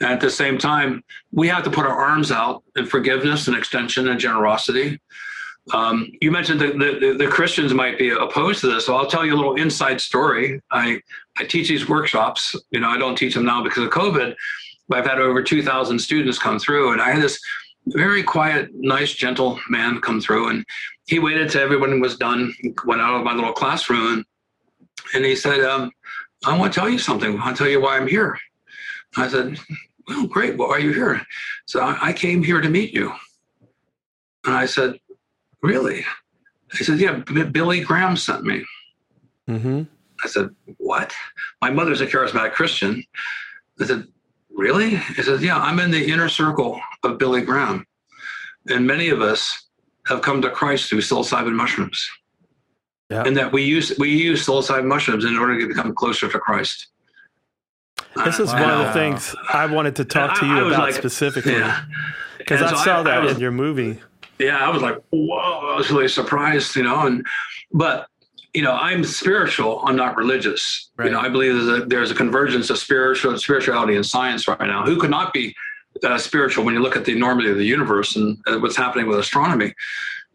And at the same time, we have to put our arms out in forgiveness and extension and generosity um, you mentioned that the, the, Christians might be opposed to this, so I'll tell you a little inside story. I, I teach these workshops. You know, I don't teach them now because of COVID, but I've had over 2,000 students come through, and I had this very quiet, nice, gentle man come through, and he waited till everyone was done, went out of my little classroom, and he said, um, "I want to tell you something. I want to tell you why I'm here." I said, "Well, great. Why are you here?" So I came here to meet you. And I said, Really? He said, Yeah, Billy Graham sent me. Mm-hmm. I said, What? My mother's a charismatic Christian. I said, Really? He said, Yeah, I'm in the inner circle of Billy Graham. And many of us have come to Christ through psilocybin mushrooms. Yeah. And that we use we use psilocybin mushrooms in order to become closer to Christ. This is wow. one of the things I wanted to talk to you about like, specifically. Because yeah. I so saw I, that I was, in your movie yeah, I was like, whoa, I was really surprised, you know, and but you know, I'm spiritual. I'm not religious. Right. You know, I believe there's a, there's a convergence of spiritual spirituality and science right now. Who could not be uh, spiritual when you look at the enormity of the universe and uh, what's happening with astronomy?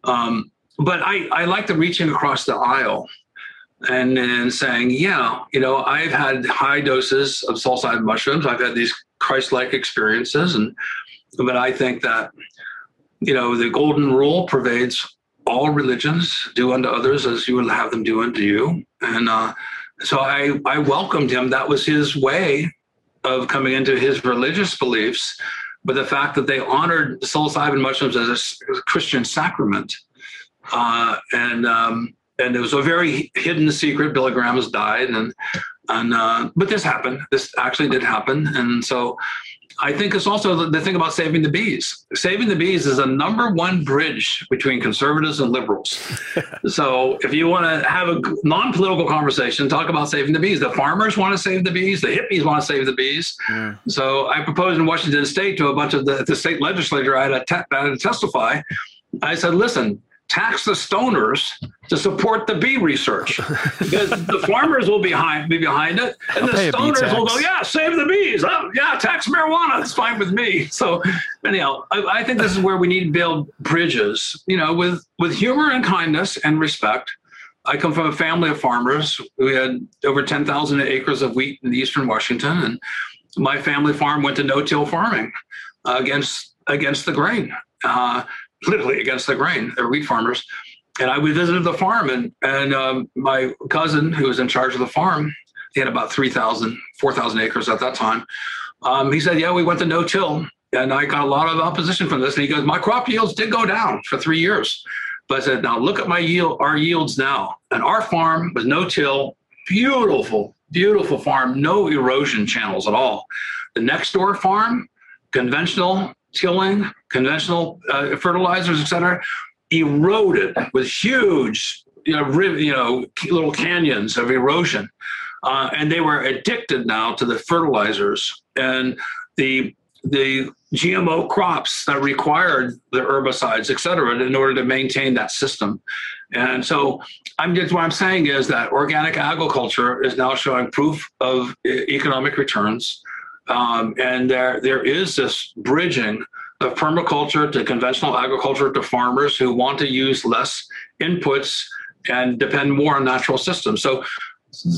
Um, but I, I like the reaching across the aisle and and saying, yeah, you know, I've had high doses of psilocybin mushrooms. I've had these Christ-like experiences, and but I think that you know, the golden rule pervades all religions do unto others as you would have them do unto you. And uh, so I, I welcomed him. That was his way of coming into his religious beliefs. But the fact that they honored psilocybin mushrooms as a Christian sacrament, uh, and um, and it was a very hidden secret. Billy Graham has died, and and uh, but this happened. This actually did happen, and so I think it's also the, thing about saving the bees. Saving the bees is a number one bridge between conservatives and liberals. so if you want to have a non-political conversation, talk about saving the bees. The farmers want to save the bees. The hippies want to save the bees. Yeah. So I proposed in Washington State to a bunch of the, the state legislature I had, to te- I had to testify. I said, listen, tax the stoners to support the bee research. Because the farmers will be behind, be behind it and I'll the stoners will go yeah save the bees. Oh, yeah tax marijuana. It's fine with me. So anyhow I, I, think this is where we need to build bridges you know with with humor and kindness and respect. I come from a family of farmers. We had over 10,000 acres of wheat in eastern washington and my family farm went to no-till farming uh, against against the grain. Uh, literally against the grain. They're wheat farmers. And I visited the farm, and and um, my cousin, who was in charge of the farm, he had about 3,000, 4,000 acres at that time. Um, he said, "Yeah, we went to no-till, and I got a lot of opposition from this." And he goes, "My crop yields did go down for three years." But I said, "Now look at my yield, our yields now, and our farm was no-till, beautiful, beautiful farm, no erosion channels at all. The next door farm, conventional tilling, conventional uh, fertilizers, et cetera, eroded with huge, you know, riv- you know, little canyons of erosion. Uh, and they were addicted now to the fertilizers. And the the GMO crops that required the herbicides, et cetera, in order to maintain that system. And so I'm just what I'm saying is that organic agriculture is now showing proof of economic returns. Um, and there there is this bridging of permaculture to conventional agriculture to farmers who want to use less inputs and depend more on natural systems. So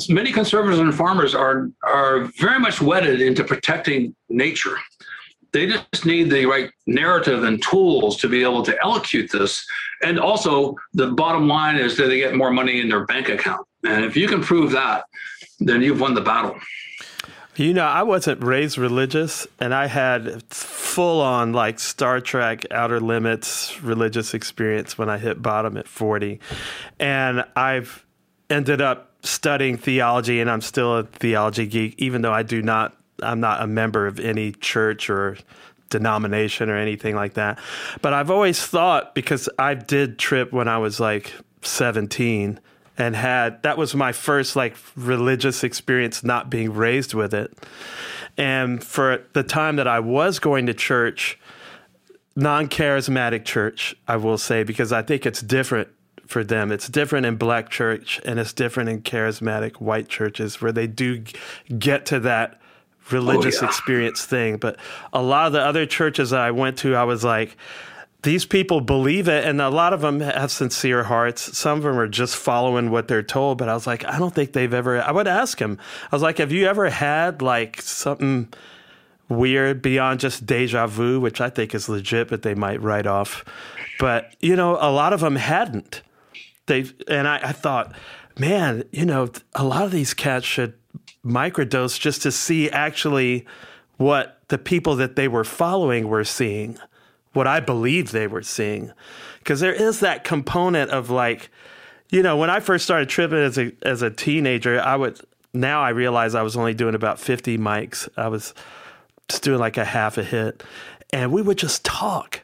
many conservatives and farmers are are very much wedded into protecting nature. They just need the right narrative and tools to be able to elocute this. And also, the bottom line is that they get more money in their bank account. And if you can prove that, then you've won the battle. You know, I wasn't raised religious, and I had full on like Star Trek Outer Limits religious experience when I hit bottom at 40. And I've ended up studying theology, and I'm still a theology geek, even though I do not, I'm not a member of any church or denomination or anything like that. But I've always thought, because I did trip when I was like 17 and had that was my first like religious experience not being raised with it. And for the time that i was going to church non-charismatic church i will say because i think it's different for them. It's different in black church and it's different in charismatic white churches where they do get to that oh, religious oh, yeah. experience thing. But a lot of the other churches i went to i was like these people believe it, and a lot of them have sincere hearts. Some of them are just following what they're told. But I was like, I don't think they've ever. I would ask him. I was like, Have you ever had like something weird beyond just deja vu, which I think is legit, but they might write off. But you know, a lot of them hadn't. They and I, I thought, man, you know, a lot of these cats should microdose just to see actually what the people that they were following were seeing what I believe they were seeing. Because there is that component of like, you know, when I first started tripping as a as a teenager, I would now I realize I was only doing about 50 mics. I was just doing like a half a hit. And we would just talk.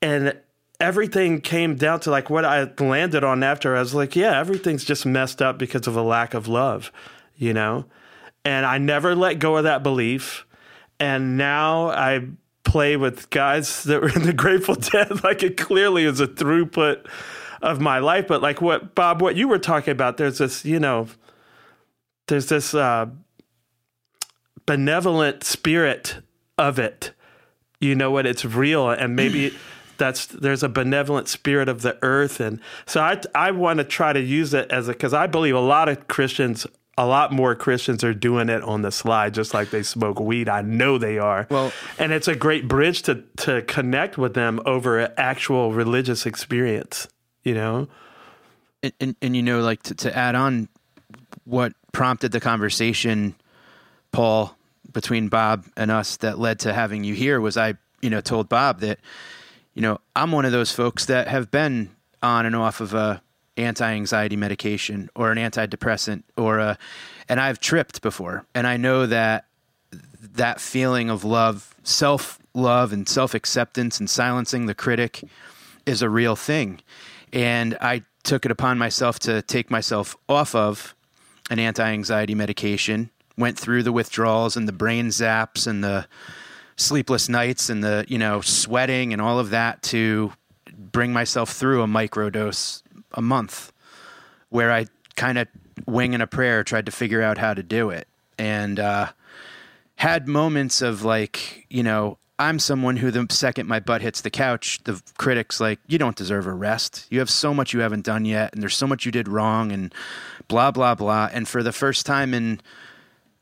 And everything came down to like what I landed on after. I was like, yeah, everything's just messed up because of a lack of love, you know? And I never let go of that belief. And now I play with guys that were in the Grateful Dead. like it clearly is a throughput of my life. But like what Bob, what you were talking about, there's this, you know, there's this uh, benevolent spirit of it. You know what? It's real, and maybe. that's there's a benevolent spirit of the earth and so i i want to try to use it as a because i believe a lot of christians a lot more Christians are doing it on the slide, just like they smoke weed. I know they are. Well, and it's a great bridge to to connect with them over an actual religious experience. You know, and and, and you know, like to, to add on, what prompted the conversation, Paul, between Bob and us that led to having you here was I, you know, told Bob that, you know, I'm one of those folks that have been on and off of a anti-anxiety medication or an antidepressant or a and I've tripped before and I know that that feeling of love, self-love and self-acceptance and silencing the critic is a real thing. And I took it upon myself to take myself off of an anti-anxiety medication, went through the withdrawals and the brain zaps and the sleepless nights and the, you know, sweating and all of that to bring myself through a microdose a month where I kind of winging a prayer tried to figure out how to do it and uh, had moments of like you know I'm someone who the second my butt hits the couch, the critics like you don't deserve a rest. You have so much you haven't done yet, and there's so much you did wrong, and blah blah blah. And for the first time in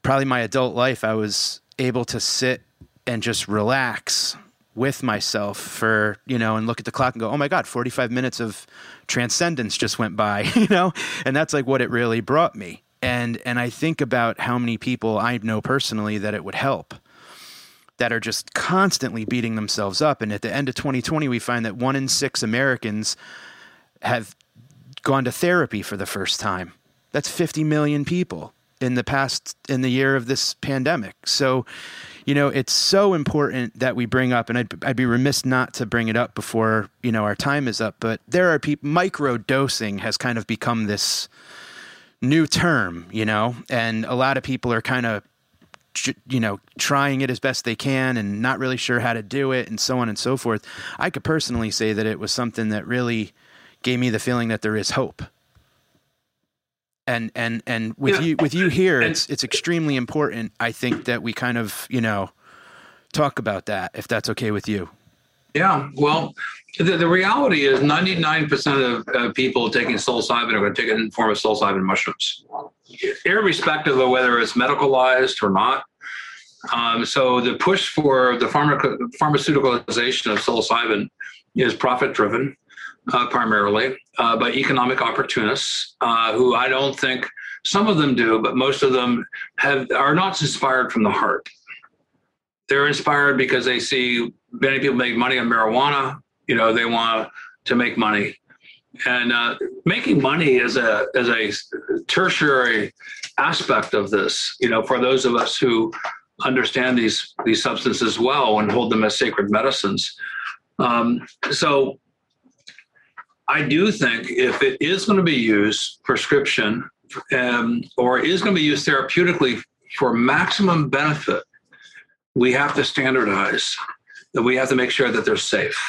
probably my adult life, I was able to sit and just relax with myself for you know and look at the clock and go oh my god 45 minutes of transcendence just went by you know? And that's like what it really brought me. And and i think about how many people i know personally that it would help that are just constantly beating themselves up. And at the end of 2020 we find that one in six americans have gone to therapy for the first time. That's 50 million people in the past in the year of this pandemic. So you know, it's so important that we bring up, and I'd, I'd be remiss not to bring it up before, you know, our time is up, but there are people, micro dosing has kind of become this new term, you know, and a lot of people are kind of you know, trying it as best they can and not really sure how to do it and so on and so forth. I could personally say that it was something that really gave me the feeling that there is hope. And and and with yeah. you with you here, it's it's extremely important. I think that we kind of you know talk about that if that's okay with you. Yeah, well, the, the reality is 99% of uh, people taking psilocybin are going to take it in the form of psilocybin mushrooms, irrespective of whether it's medicalized or not. Um, so the push for the pharma- pharmaceuticalization of psilocybin is profit driven uh, primarily uh, by economic opportunists uh, who I don't think some of them do, but most of them have are not inspired from the heart. They're inspired because they see many people make money on marijuana. You know, they want to make money, and uh, making money is a is a tertiary aspect of this. You know, for those of us who understand these these substances well and hold them as sacred medicines. Um, so, I do think if it is going to be used prescription um, or is going to be used therapeutically for maximum benefit, we have to standardize that we have to make sure that they're safe.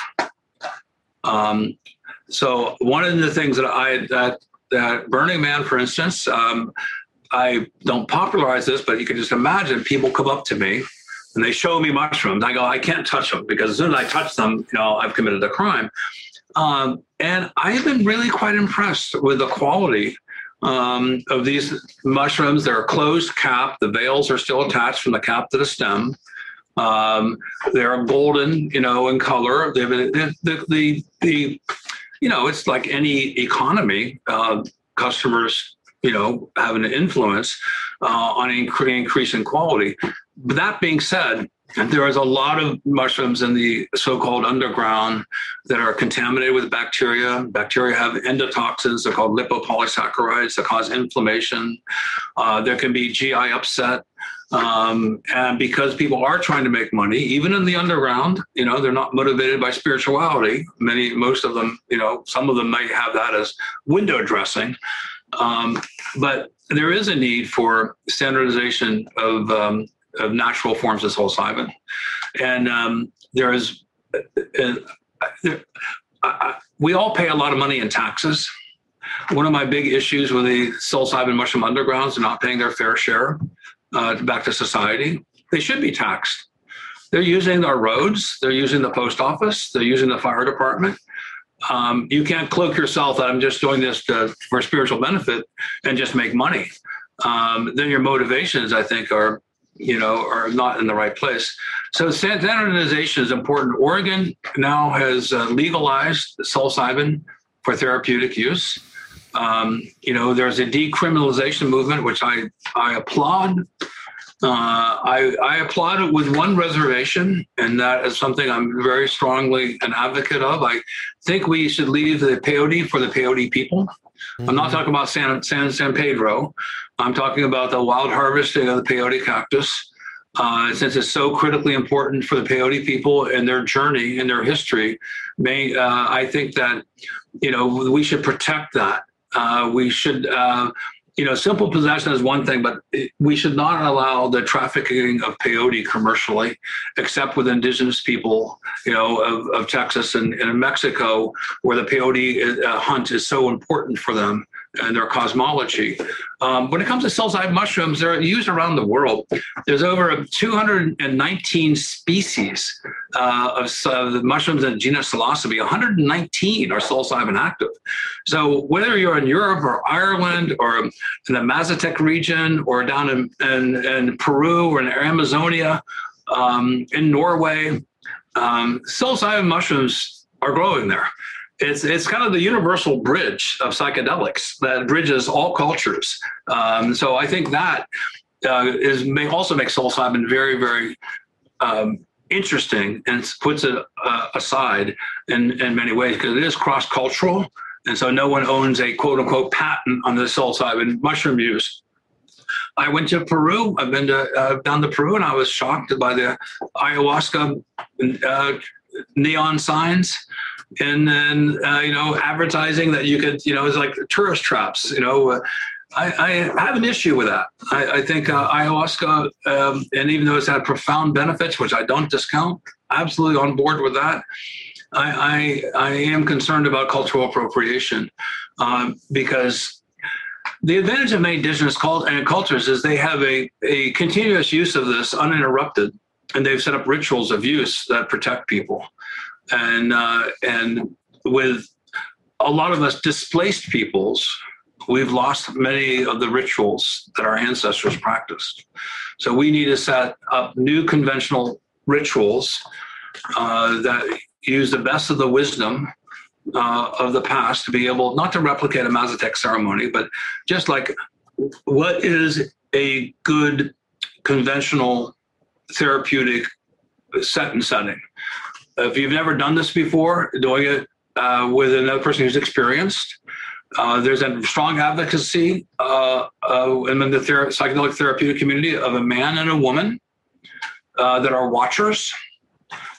Um, so one of the things that I that that Burning Man, for instance, um, I don't popularize this, but you can just imagine people come up to me and they show me mushrooms. I go, I can't touch them because as soon as I touch them, you know, I've committed a crime. Um, and I've been really quite impressed with the quality um, of these mushrooms. They're a closed cap. The veils are still attached from the cap to the stem. Um, they're golden, you know, in color. They've the, the, the, the, you know, it's like any economy. Uh, customers, you know, have an influence uh, on incre- increase in quality. But that being said, there is a lot of mushrooms in the so-called underground that are contaminated with bacteria. Bacteria have endotoxins. They're called lipopolysaccharides that cause inflammation. Uh, there can be GI upset. Um, and because people are trying to make money, even in the underground, you know, they're not motivated by spirituality. Many, most of them, you know, some of them might have that as window dressing. Um, but there is a need for standardization of, um, of natural forms of psilocybin. And um, there is, uh, I, we all pay a lot of money in taxes. One of my big issues with the psilocybin mushroom undergrounds are not paying their fair share uh, back to society. They should be taxed. They're using our roads. They're using the post office. They're using the fire department. Um, you can't cloak yourself that I'm just doing this to, for spiritual benefit and just make money. Um, then your motivations, I think, are you know are not in the right place. So standardization is important. Oregon now has uh, legalized psilocybin for therapeutic use. Um, you know, there's a decriminalization movement, which I, I applaud. Uh, I, I applaud it with one reservation, and that is something I'm very strongly an advocate of. I think we should leave the peyote for the peyote people. Mm-hmm. I'm not talking about San, San, San Pedro. I'm talking about the wild harvesting of the peyote cactus. Uh, since it's so critically important for the peyote people and their journey and their history, may, uh, I think that you know we should protect that uh, we should, uh, you know, simple possession is one thing, but we should not allow the trafficking of peyote commercially, except with indigenous people, you know, of, of Texas and, and Mexico, where the peyote uh, hunt is so important for them and their cosmology. Um, when it comes to psilocybin mushrooms, they're used around the world. There's over 219 species uh, of mushrooms in the genus Psilocybe. 119 are psilocybin active. So whether you're in Europe or Ireland or in the Mazatec region or down in, in, in Peru or in Amazonia, um, in Norway, um, psilocybin mushrooms are growing there it's it's kind of the universal bridge of psychedelics that bridges all cultures. Um, so I think that uh, is may also make psilocybin very very um, interesting and puts it uh, aside in in many ways because it is cross cultural, and so no one owns a quote unquote patent on the psilocybin mushroom use. I went to Peru. I've been to uh, down to Peru, and I was shocked by the ayahuasca uh, neon signs and then uh, you know advertising that you could you know it's like tourist traps you know uh, I, I, have an issue with that. I, I think uh, ayahuasca, um, and even though it's had profound benefits, which I don't discount, absolutely on board with that. I, I, I am concerned about cultural appropriation um, because the advantage of many indigenous cult- and cultures is they have a, a continuous use of this uninterrupted, and they've set up rituals of use that protect people. And uh, and with a lot of us displaced peoples, we've lost many of the rituals that our ancestors practiced. So we need to set up new conventional rituals uh, that use the best of the wisdom uh, of the past to be able not to replicate a Mazatec ceremony, but just like what is a good conventional therapeutic set and setting. If you've never done this before, doing it uh, with another person who's experienced, uh, there's a strong advocacy uh, uh in the ther- psychedelic therapeutic community of a man and a woman uh, that are watchers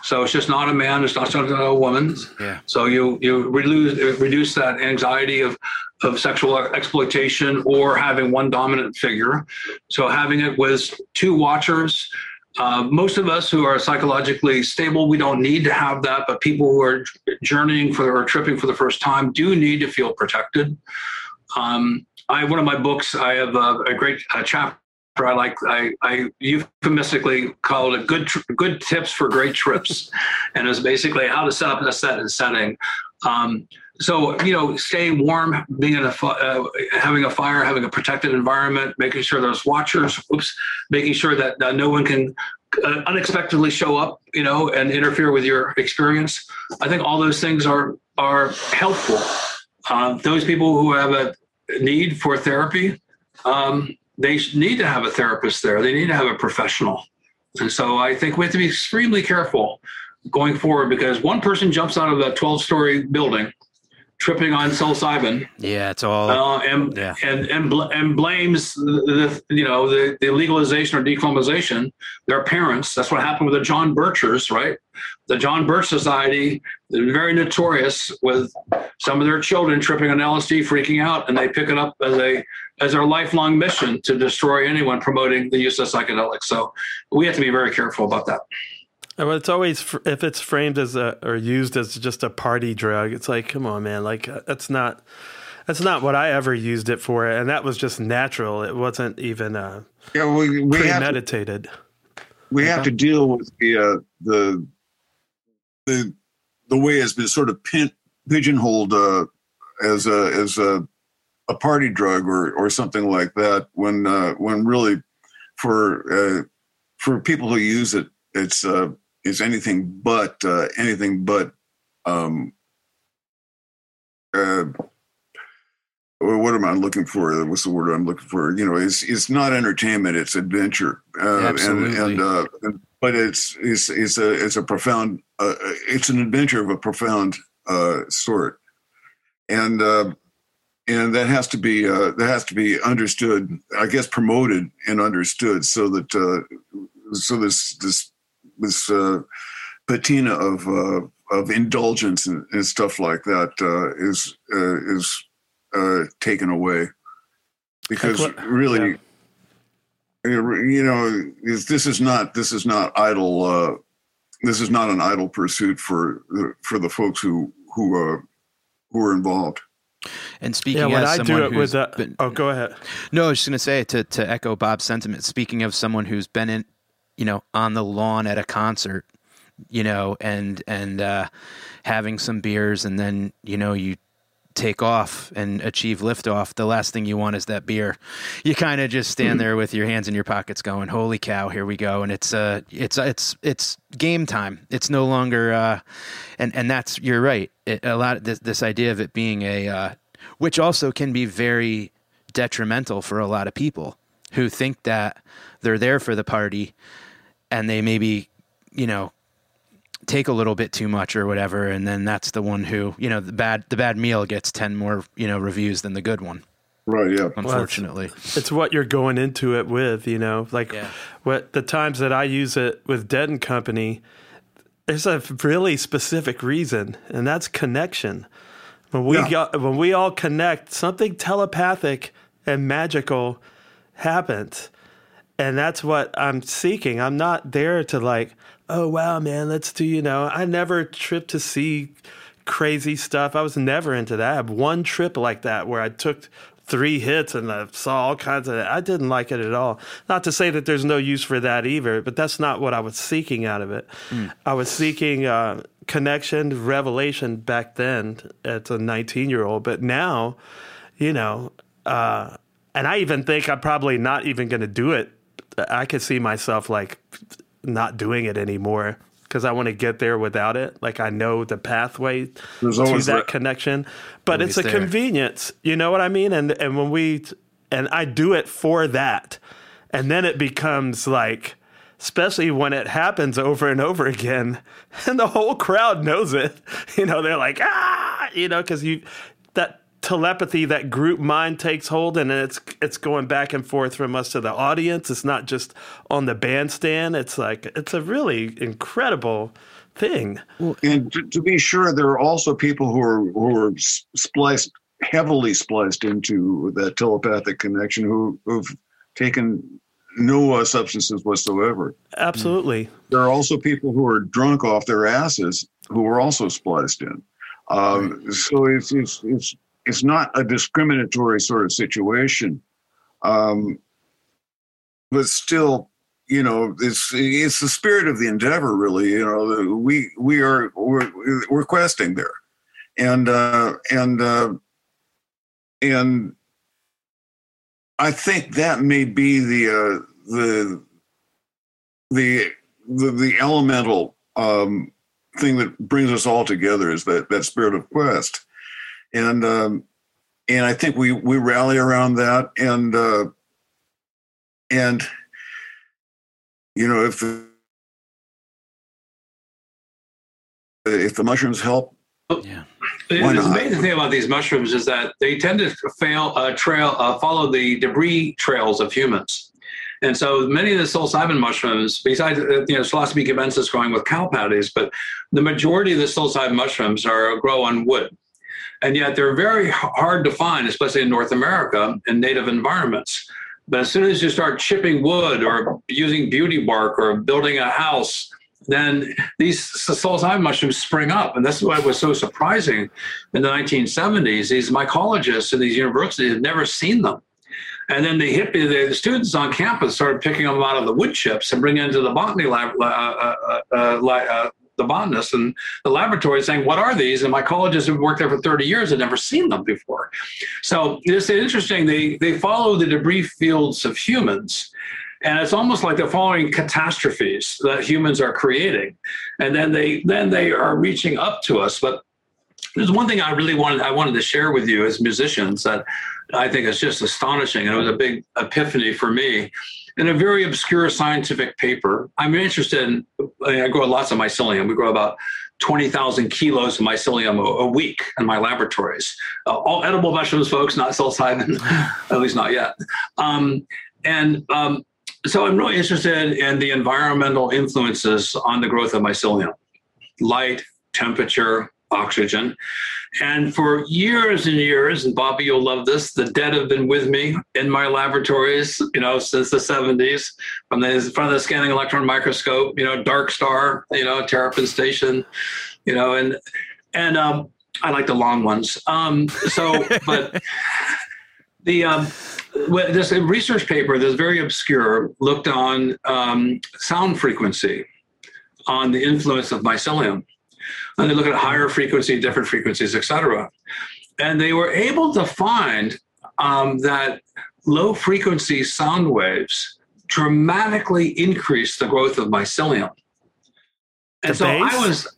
so it's just not a man, it's not a woman. Yeah. So you you reduce reduce that anxiety of of sexual exploitation or having one dominant figure. So having it with two watchers. Uh, most of us who are psychologically stable, we don't need to have that. But people who are journeying for or tripping for the first time do need to feel protected. Um, I one of my books, I have a, a great a chapter I like I, I euphemistically call it good good tips for great trips, and it's basically how to set up a set and setting. Um, so you know, staying warm, being in a uh, having a fire, having a protected environment, making sure there's watchers. Oops, making sure that uh, no one can uh, unexpectedly show up, you know, and interfere with your experience. I think all those things are are helpful. Uh, those people who have a need for therapy. Um, they need to have a therapist there. They need to have a professional. And so I think we have to be extremely careful going forward because one person jumps out of a 12 story building tripping on psilocybin. Yeah, it's all uh, and, yeah. and and bl- and blames the, the, you know the, the legalization or decriminalization their parents. That's what happened with the John Birchers, right? The John Birch Society, very notorious with some of their children tripping on LSD, freaking out, and they pick it up as a as their lifelong mission to destroy anyone promoting the use of psychedelics. So we have to be very careful about that. Well, it's always if it's framed as a or used as just a party drug. It's like, come on, man, like uh, that's not that's not what I ever used it for, and that was just natural. It wasn't even uh, yeah, we, we premeditated. Have to, we have to deal with the uh, the the the way it's been sort of pin, pigeonholed uh, as a as a a party drug or or something like that. When uh, when really for uh, for people who use it, it's uh, is anything but uh, anything but um, uh, what am I looking for? What's the word I'm looking for? You know, it's it's not entertainment; it's adventure. Uh, Absolutely. And, and, uh, but it's it's it's a it's a profound. Uh, it's an adventure of a profound uh, sort, and uh, and that has to be uh, that has to be understood. I guess promoted and understood, so that uh, so this this this uh, patina of uh, of indulgence and, and, stuff like that uh, is uh, is uh, taken away because like what, really, yeah. you know, this is not this is not idle. Uh, this is not an idle pursuit for for the folks who who who are involved. And speaking yeah, when I do it with that, been, oh, go ahead. No, I was just going to say to to echo Bob's sentiment. Speaking of someone who's been in you know, on the lawn at a concert, you know, and and uh, having some beers, and then you know you take off and achieve liftoff, the last thing you want is that beer. You kind of just stand there with your hands in your pockets, going, "Holy cow, here we go!" And it's uh, it's it's it's game time. It's no longer, uh, and and that's you're right. It, a lot of this, this idea of it being a, uh, which also can be very detrimental for a lot of people who think that they're there for the party and they maybe, you know, take a little bit too much or whatever, and then that's the one who, you know, the bad the bad meal gets ten more, you know, reviews than the good one. Right. Yeah. Unfortunately, well, it's, it's, what you're going into it with. You know, like yeah. what the times that I use it with Dead and Company. There's a really specific reason, and that's connection. When we yeah. got, when we all connect, something telepathic and magical happens. And that's what I'm seeking. I'm not there to like, oh wow, man, let's do, you know, I never trip to see crazy stuff. I was never into that. I have one trip like that where I took three hits and I saw all kinds of I didn't like it at all. Not to say that there's no use for that either, but that's not what I was seeking out of it. Mm. I was seeking uh, connection, revelation back then as a 19 year old, but now, you know, uh, and I even think I'm probably not even going to do it. I could see myself like not doing it anymore because I want to get there without it. Like I know the pathway to that, that, connection, but it's a there. convenience. You know what I mean? And and when we and I do it for that, and then it becomes like, especially when it happens over and over again, and the whole crowd knows it. You know, they're like ah, you know, because you telepathy that group mind takes hold and it's it's going back and forth from us to the audience. It's not just on the bandstand. It's like it's a really incredible thing. And to, to be sure there are also people who are who are spliced heavily spliced into that telepathic connection who who've taken no uh, substances whatsoever. Absolutely. There are also people who are drunk off their asses who are also spliced in. Um, so it's, it's it's it's not a discriminatory sort of situation, um, but still, you know, it's it's the spirit of the endeavor. Really, you know, we we are we're, we're questing there, and uh, and uh, and I think that may be the uh, the the the, the elemental um, thing that brings us all together is that that spirit of quest and um, and I think we we rally around that, and uh, and you know if the, if the mushrooms help, yeah. The amazing thing about these mushrooms is that they tend to fail, uh, trail, uh, follow the debris trails of humans. And so many of the psilocybin mushrooms, besides uh, you know psilocybe cubensis growing with cow patties, but the majority of the psilocybin mushrooms are grow on wood and yet they're very hard to find, especially in North America in native environments. But as soon as you start chipping wood or using beauty bark or building a house, then these psilocybin mushrooms spring up. And that's why it was so surprising in the 1970s. These mycologists in these universities had never seen them. And then the hippie, the students on campus started picking them out of the wood chips and bringing into the botany lab, uh, uh, uh, uh the botanists and the laboratory saying, What are these? And mycologists who've worked there for 30 years had never seen them before. So it's interesting. They, they follow the debris fields of humans. And it's almost like they're following catastrophes that humans are creating. And then they then they are reaching up to us. But there's one thing I really wanted I wanted to share with you as musicians that I think is just astonishing. And it was a big epiphany for me in a very obscure scientific paper. I'm interested in, I grow lots of mycelium. We grow about 20,000 kilos of mycelium a, week in my laboratories. Uh, all edible mushrooms, folks, not psilocybin, at least not yet. Um, and um, so I'm really interested in the environmental influences on the growth of mycelium light, temperature, oxygen. And for years and years, and Bobby, you'll love this, the dead have been with me in my laboratories, you know, since the 70s, from the front of the scanning electron microscope, you know, dark star, you know, Terrapin station, you know, and and um, I like the long ones. Um, so, but the um, this research paper that's very obscure looked on um, sound frequency on the influence of mycelium and they look at higher frequency, different frequencies, et cetera. And they were able to find um, that low frequency sound waves dramatically increase the growth of mycelium. And the so bass? I was,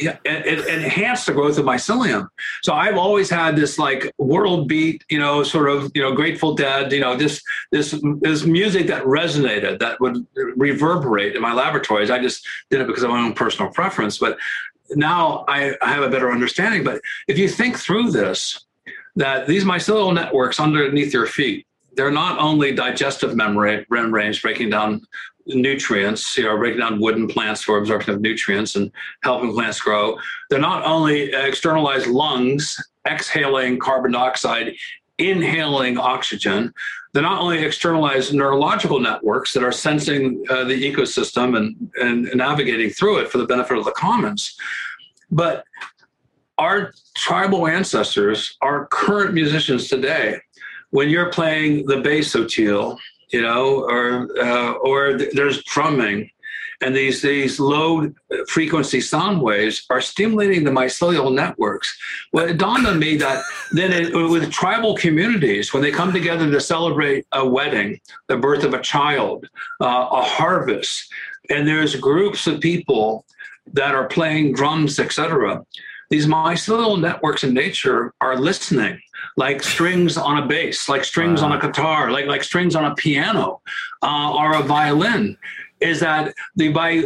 yeah, it, it, enhanced the growth of mycelium. So I've always had this like world beat, you know, sort of, you know, Grateful Dead, you know, this this this music that resonated, that would reverberate in my laboratories. I just did it because of my own personal preference, but now I, I have a better understanding. But if you think through this, that these mycelial networks underneath your feet, they're not only digestive membranes breaking down nutrients, you know, breaking down wood in plants for absorption of nutrients and helping plants grow. They're not only externalized lungs exhaling carbon dioxide inhaling oxygen, they not only externalize neurological networks that are sensing uh, the ecosystem and, and navigating through it for the benefit of the commons, but our tribal ancestors, our current musicians today, when you're playing the bass Oteil, you know, or uh, or th- there's drumming, and these these low frequency sound waves are stimulating the mycelial networks. Well, it dawned on me that then it, with tribal communities, when they come together to celebrate a wedding, the birth of a child, uh, a harvest, and there's groups of people that are playing drums, etc. These mycelial networks in nature are listening like strings on a bass, like strings on a guitar, like like strings on a piano uh, or a violin. Is that the by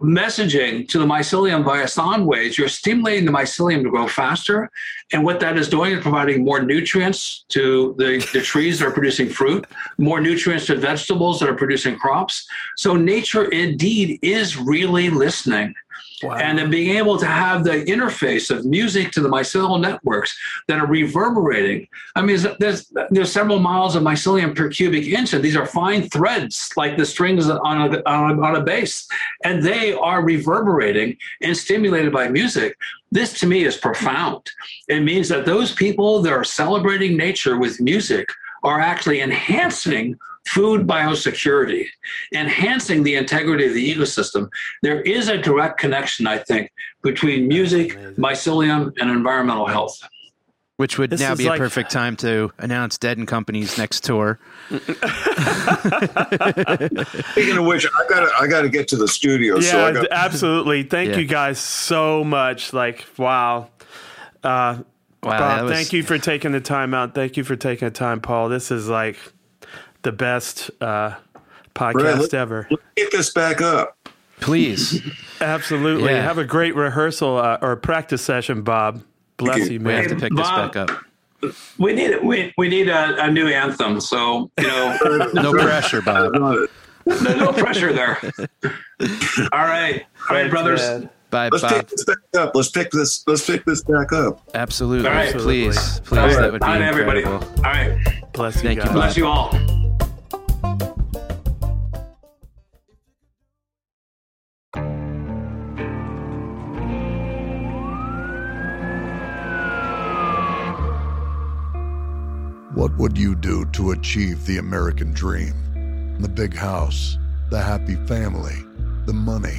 messaging to the mycelium via sound waves, you're stimulating the mycelium to grow faster. And what that is doing is providing more nutrients to the, the trees that are producing fruit, more nutrients to vegetables that are producing crops. So nature indeed is really listening. Wow. And then being able to have the interface of music to the mycelial networks that are reverberating. I mean, there's there's several miles of mycelium per cubic inch, and these are fine threads like the strings on a, on a, on a bass, and they are reverberating and stimulated by music. This to me is profound. It means that those people that are celebrating nature with music are actually enhancing food biosecurity, enhancing the integrity of the ecosystem. There is a direct connection, I think, between music, mycelium, and environmental health. Which would this now be like, a perfect time to announce Dead and Company's next tour. Speaking of which, I got I got to get to the studio. Yeah, so gotta- absolutely. Thank yeah. you guys so much. Like, wow. Uh, wow, Bob, was... thank you for taking the time out. Thank you for taking the time, Paul. This is like the best uh, podcast let's, ever. Let's get this back up. Please. Absolutely. Yeah. Have a great rehearsal uh, or practice session, Bob. Bless you, you, man. We have to pick Bob, this back up. We need we we need a, a new anthem. So you know, no pressure, Bob. No, no pressure there. All right, all right, brothers. Bye, let's Bob. pick this back up. Let's pick this. Let's pick this back up. Absolutely. All right. Please, please. Right. That would be All right, everybody. All right. Bless you. Thank guys. you. Bless you all. What would you do to achieve the American dream? The big house, the happy family, the money.